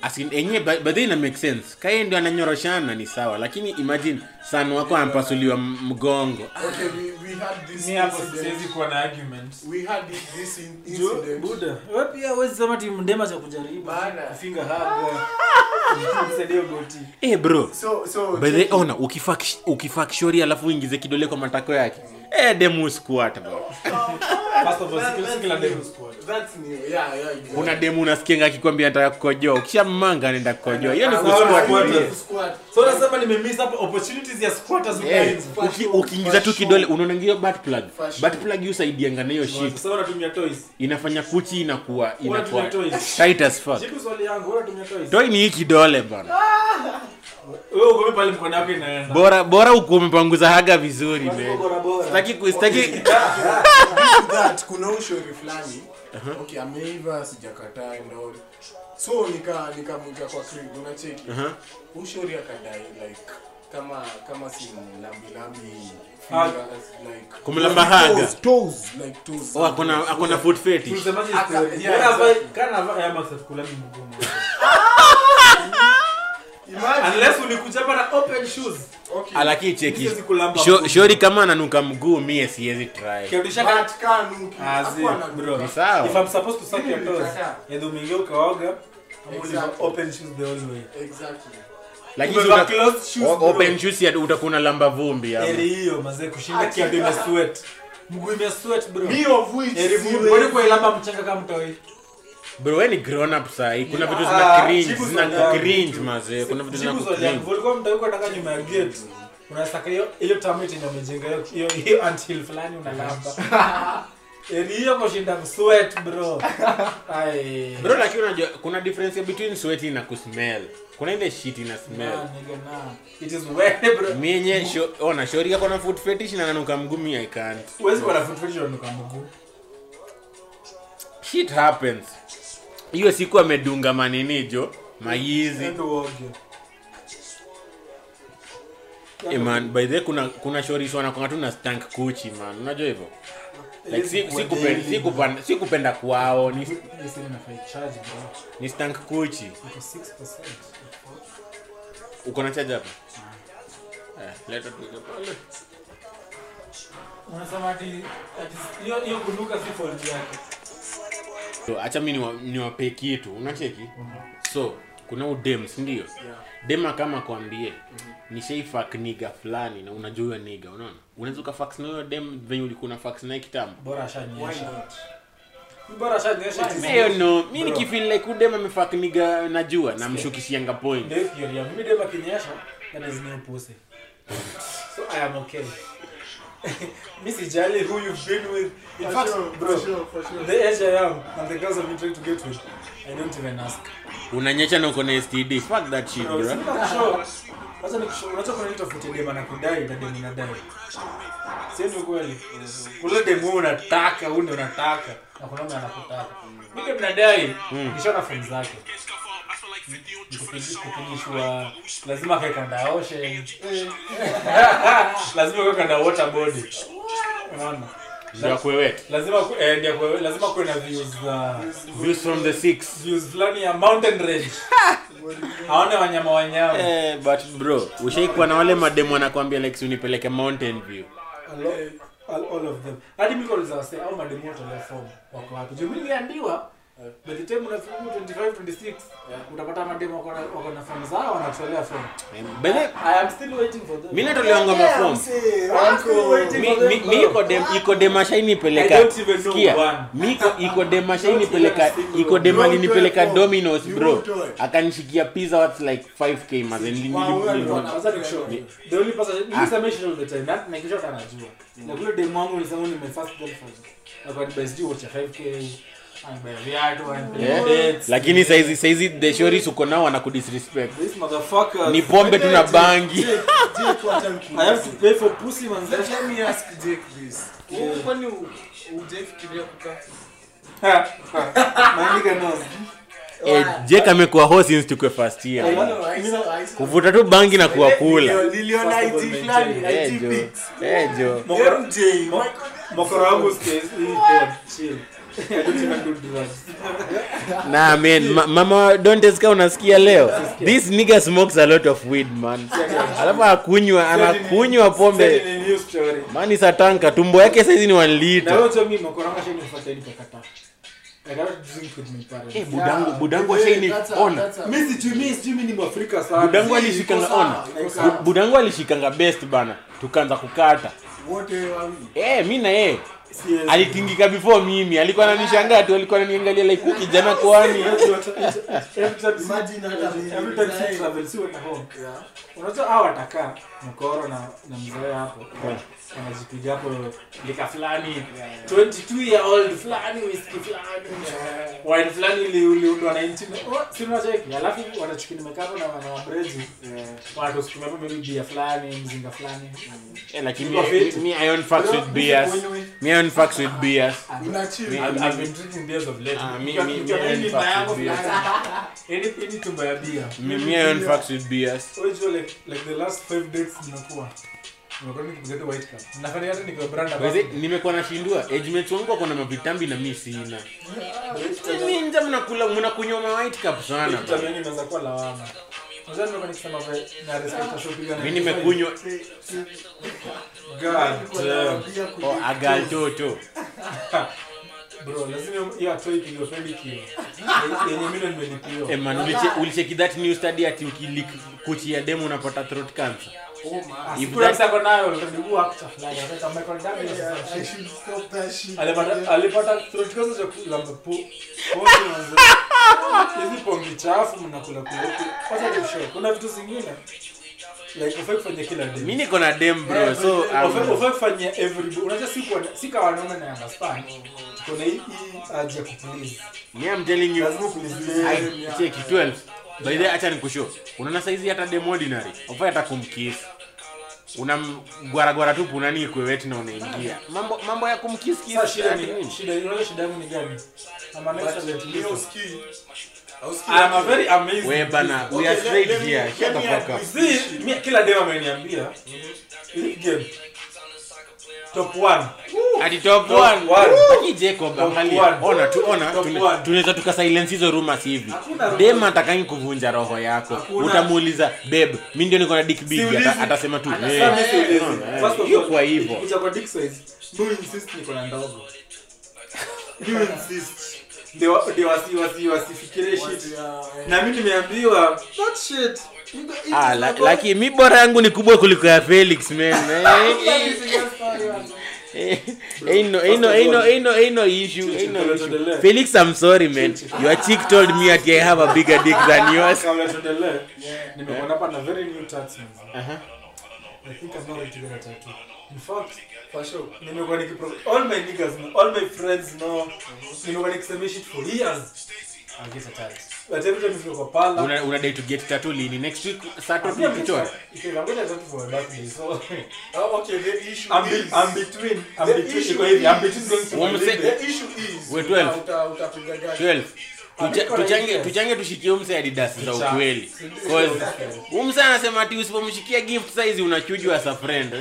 asin enye but ina make sense. Kaye ndio ananyoroshana ni sawa lakini imagine sana wako ampasuliwa m- mgongo okay we, we had this mi hapo siwezi kuwa na argument we had this, this in, incident buda wewe pia huwezi sema timu ndema cha kujaribu kufinga haga kusaidia eh bro so so by the ona ukifak ukifak shori alafu uingize kidole kwa matako yake eh demu squat bro kuna demu unasikianga akikwambia nataka kukojoa ukishammanga anaenda kukojoa hiyo ni Ah, kusquat ah, pia. squat. so unasema nimemiss hapo opportunities Eh, ukiingiza tu kidole unaonangio hiyo butt plug. For sure. butt plug usaidianga shit inafanya kuchi inakuwa inakuwa tight as fuck. Toi ni hii kidole bana. Inaenda. Bora bora uko umepanguza haga vizuri kuna ushori fulani. Okay ameiva sijakataa all so nika nikamwita kwa crib unacheki? Ushori akadai like kama kama si lambilambi Ah. fingers, like Kumlamba haga. toes, toes like toes. Oh akona akona foot fetish. Cheki shori kama ananuka mguu mie siwezi try lakini Umevaa uta- closed shoes, o- bro. open shoes ya lamba vumbi ama. Heri hiyo mazee kushinda kiatu imesweat. Mguu imesweat bro. Me of Heri vumbi. Kwani kwa ilamba mchanga kama mtoi? bro we ni grown up sahi kuna vitu zina cringe zina cringe mazee kuna vitu zina Jibu swali yangu. cringe Ulikuwa mtoi kwa nyuma ya gate. Unasaka hiyo hiyo tamiti yenye umejenga hiyo hiyo hiyo until fulani unalamba. Heri kushinda kusweat bro. Ai. bro lakini unajua kuna difference between sweating na kusmell kuna ile shit ina smell. It is wet bro. mienye sho, ona shori yako na foot fetish na nanuka mgumi i can't Huwezi kuwa na foot fetish unanuka mguu. shit happens hiyo siku amedunga manini jo maizi hey. Eh, man by the kuna kuna shoris wanakwanga tu na stank kuchi man unajua hivyo like si, si, kupenda, si, kupenda, si kupenda kwao ni, ni stank kuchi. Uko na chaja hapa eh, leta tuweke pale Unasema ati ati hiyo hiyo si fault yake. so, acha mi niwapee kitu. Unacheki? So kuna udem sindio dema kama kwambie nishaifak niga fulani na unajua huyo niga unaona unaweza ukafax na huyo dem venye ulikuwa na fax naye kitambo no mi nikifil like udem amefak niga najua namshukishianga point Ndio theory yangu. Mimi dema kinyesha that is no pussy. So I am okay. Mimi who you've been with. In For fact, sure, bro, for sure, for sure. the age I am and the girls I've been trying to get with, I don't even ask. Unanyesha na uko na std fuck that shit Bro, sasa unacho. Kuna ile tofauti dema na kudai na demu inadai. Sio ni kweli Ule demu unataka, ndio unataka. Na kuna mtu anakutaka. Mimi demu nadai, nishaona friends zake. Kupigishwa lazima kae kanda ocean. lazima kae kanda water body. Unaona? Ndio Lazima eh, ndio kwa- lazima kuwe na views za views from the six. Views fulani ya mountain range. Aone wanyama wanyama. eh, but bro ushaikuwa na wale mademu wanakwambia like unipeleke mountain view. All, all of them. Hadi mimi wase au mademu wote wale form wako wapi? Juu mimi niliambiwa by the time unafika 25 26 utapata mademu wako na form zao wanatolea form Bele, i am still waiting for them. mi natolewanga mafom Msee, I'm still wako. waiting mi for them, mi- bro. mi iko dem iko dem ashainipeleka I don't even know sikia. one. mi iko- iko dem ashainipeleka Don't even iko dem Don't alinipeleka do it, domino's you bro akanishikia pizza what's like 5k mazen Wow, wewe ni Bwana, wacha nikushow. the only person mimi sema shit all the time. Na na kisha anajua. Na kule demu wangu nilisema ni my first girlfriend. You watch 5k Yeah. lakini saizi saizi the suko uko nao wana kudisrespect ni pombe tu na bangi. Eh, jek amekuwa ho since tukwe first year. Saw- kuvuta tu bangi na kuwakula. Eh, jo Mokoro wangu nah man ma mama donteska unasikia leo. This nigga smokes a lot of weed man. Alafu akunywa anakunywa pombe. mani satanka tumbo yake saizi ni 1 Na liter. Eh, budangu ashaini ona. alishikanga ona. budangu best bana. Tukaanza kukata. Wote wawili. eh mi na yeye. Alitingika before mimi. Alikuwa ananishangaa tu alikuwa ananiangalia like huyu kijana kwani unajua watakaa mkoro na, na mzee hapo. Wanajipiga hapo lika fulani. 22 year old fulani whisky fulani. Wine fulani na oh, si unacheki alafu wanachukua nimekapo na na wabrezi wanatusukumia hapo maybe bia fulani mzinga fulani. Eh, lakini mi- with beers. Mi own fucks with beers. Mi- I've, I've been drinking beers of late. Ah, me, me, me, nikiwa mi- na hii mi- mimba fuck yangu with beers. Anything to buy a beer. Me, i fucks with beers. Unajua like like the last five dates nimekuwa. Nimekuwa nashindua. Wangu wako na mavitambi na mi sina. Minja mnakula mnakunywa ma white cup sana Mi nimekunywa agaltoto ulicheki that new study ati ukilik kuchi ya demu unapata throat cancer Oh shit. alipata pongi manze hizi pongi chafu mnakula kuna vitu zingine. Mi niko na dem bro so um, ufai kufanya every unajua si kwa si kama wanaume na understand. Kuna hii haja ya me I'm telling you. I check 12 by the way, acha nikushow. Unaona saizi hata dem ordinary. Ufai hata kumkiss. Unamgwaragwara tu punani ikweweti na unaingia. Mambo mambo ya kumkiss kiss. Shida ni shida unajua shida yangu ni gani? I'm an But excellent leo listener. ski. Hausikii a very amazing we bana we are straight here. Shut the fuck up. See, kila dem ameniambia. League game tunaweza tuka silence hizo rumors hivi. Dem atakangi kuvunja roho yako. Utamuuliza beb mi ndio niko na dick big. Ata, atasema tu kwa hivyo. wasi wasifikirie shit. Na mi nimeambiwa that shit. Ah la, laki mi bora yangu ni kubwa kuliko ya Felix man Eh, eh, eh, ain't no ain't no ain't no ain't no ain't no issue ain't no issue Felix I'm sorry man your chick told me that I have a bigger dick than yours Kabla tuendelee, hapa na very new tats man. Aha. I think I'm not ready to get a tattoo. In fact, For sure. nimekuwa nikipro all my niggas all my friends know. Nimekuwa nikisema shit for years. I'll get a. But every time niko pala, una una day to get tattoo lini. Next week Saturday I'm tukichora getting a for my birthday, so Oh, okay, the issue I'm, is- I'm between. I'm The between. issue Iko hivi. I'm between going to One The issue is, We're 12. uta- utapiga gani? 12 Tucha- Amiko na tuchange tuchange tushikie umse adidas za ukweli. Cause umse anasema ati usipomshikia gift size unachujwa as a friend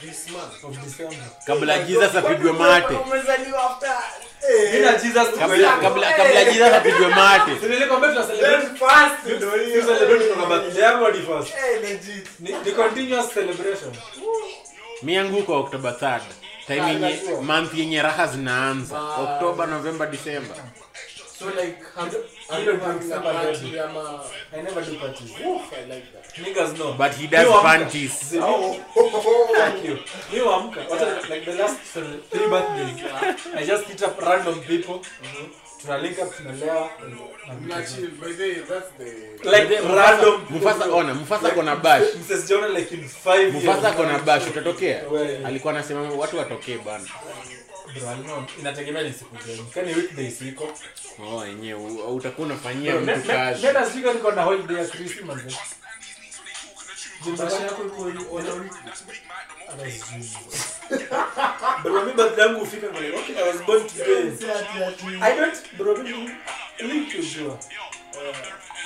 This month. of December. kabla jesus apigwe mate Umezaliwa after- Eh, Jesus kabla kabla jesus apigwe mate Si nilikwambia tuna celebrate- then fast ndio si hiyo. celebrate kwa birthday yangu hadi first. Eh, legit. Ni ni continuous celebration. mi yangu kwa october 3rd time yenye month yenye raha zinaanza Ah. october november december So like, have- I don't a party else. ama- I never do parties. Oof, I like that. Niggas know. but he does panties Oh. Thank you. Mi huamka. Wacha- like the last three birthdays, I just hit up random people. Mm-hmm. tunalewa. mufasa kona bash Mrs. Jonah like in five years. mufasa kona bash utatokea alikuwa anasema watu watokee bana. Inategemea ni siku gani kani weekdays iko oh yenyewe utakuwa unafanyia mtu kazi nenda sijui niko na holiday ya Christmas eh. Yako iko on a week. Hata sijui. Bro, mi birthday yangu hufika ngole, okay, I was born today. Si ati- ati- I don't, bro, mimi.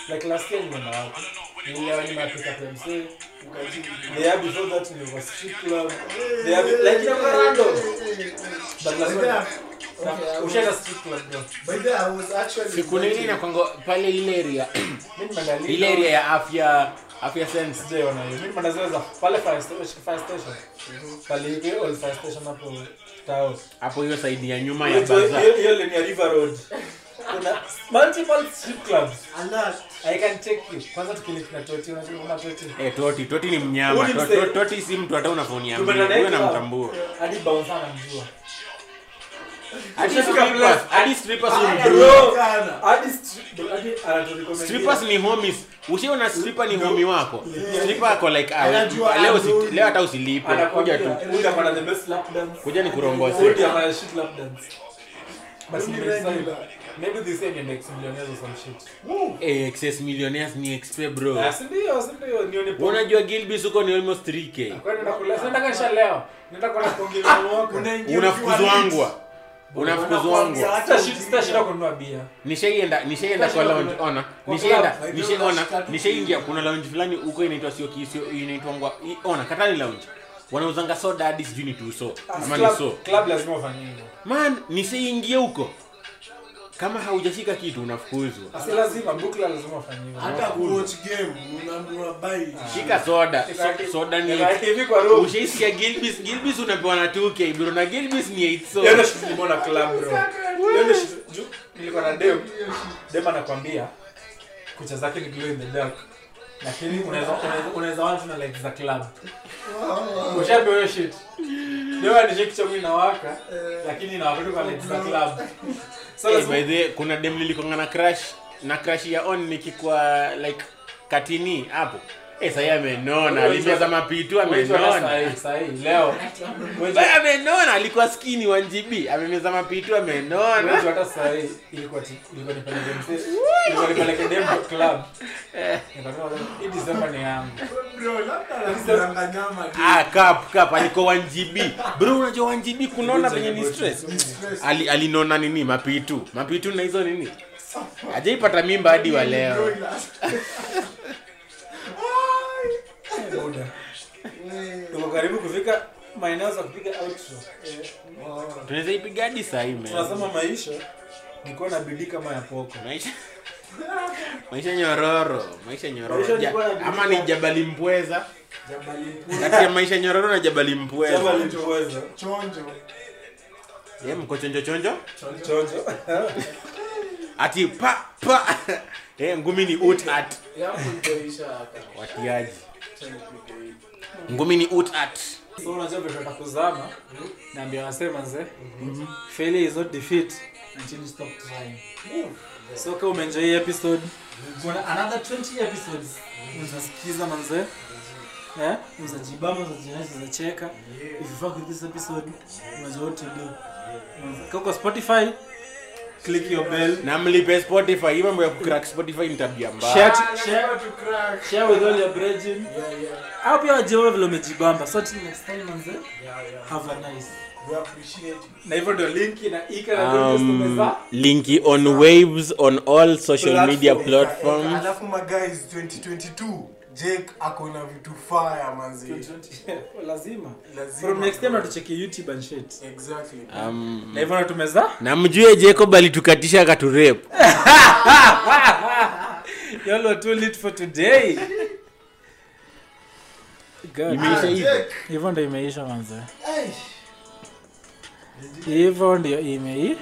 Like last year nilienda wapi? Nilienda nimepika PMC. The year before that nilikuwa street club. The year be- like random. But last was- ushaenda street club bro. by the I was actually siku nini invited- nakwanga pale ile area ile ya afya afya sense Sijaiona hiyo. Mimi nimeenda pale fire station, fire station. Pale hiyo old fire station hapo Tao. hapo hiyo saidi ya nyuma ya Hiyo hiyo- hiyo ni River Road. Kuna multiple strip clubs. Alert. I can take you. Kwanza tukilink Toti, unajua kama Toti. Eh, toti toti ni mnyama. Toti si mtu hata. Hadi bouncer anamjua. hadi strippers. hadi strippers Ah, hadi strippers ni homies. Ushaona stripper ni homie wako? Stripper ako like ah, leo leo hata usilipe. Kuja tu. tu Huyu the best lap dance. kuja ni shit lap dance. Regular. Maybe they say ni next millionaires or some shit. Hey, excess millionaires ni expe bro. Ah, si ndio, si ndio, nione po- unajua Gilbis huko ni almost 3k Kwani nakula- si nataka nisha leo. Nataka kuona kuongea mwako. Unaingia unafukuzwangwa. unafukuzwangwa Sita shit sita shida kununua bia. nishaienda nishaienda kwa lounge. ona. Kwa nishaenda nishaona nishaingia. kuna lounge fulani huko inaitwa sio kisio inaitwa i- ona katani lounge. Wanauzanga soda hadi sijui ni tuso ama ni so. club lazima ufanye hivyo. man nishaingia huko kama haujashika kitu unafukuzwa. Hata kuwatch game buy shika soda. So- soda ni ushaisikia gilbis? Gilbis unapewa na 2k bro. Na gilbis ni 8 so Hiyo ndio shit nimeona club bro. Hiyo ndio shit- ju- nilikuwa na dem. Dem anakwambia kucha zake ni glow in the dark. Lakini unaweza unaweza na light za club. ushapewa hiyo shit. Dem anishiki chombo inawaka lakini inawaka tu kwa light za club. Hey, by the kuna dem crash na crash ya on nikikuwa like katini hapo eh sasa amenona. Mapitu alikuwa skini 1GB amemeza mapitu amenona. Tu. ah alikuwa 1GB bro unajua wanjb kunona penye ni stress. Ali, alinona nini? Mapitu. Mapitu na hizo nini? Ajaipata mimba hadi wa leo Buda. Tuko karibu kufika maeneo za kupiga outro. tunaweza ipiga hadi. Tunasema maisha nikuwa na bidii kama ya poko. maisha maisha nyororo maisha nyororo Maisha ama ni jabali mpweza Jabali kati ya maisha nyororo na jabali chonjo Ye, mko chonjo chonjo Chonjo. ati pa pa Eh, ngumi ni ut at watiaji. Ngumi ni ut at So unajua vile hii episode, kuna another 20 episodes. Unasikiza manze. Eh? Unajibamba, unajinasi, unacheka. Spotify, click your bell. na mlipe spotify hii mambo ya kucrack spotify ni tabia mbaya Share, Ah, share, crack. share with all your brethren. Yeah, yeah. Au pia wajue vile umejibamba. So till next time manze. Yeah, yeah. Have a nice. Na hivyo ndio linki na ika na um, tumeza. linki on waves on all social media platforms alafu maguys 2022 jake ako na vitu faya manzi. Lazima. Lazima. from next time natucheki youtube and shit. Exactly. Um, na hivyo natumeza na mjue jacob alitukatisha akaturep y'all were too lit for today. God. Imeisha Ah, hivyo. Ndio imeisha manzi. Hivyo ndio imei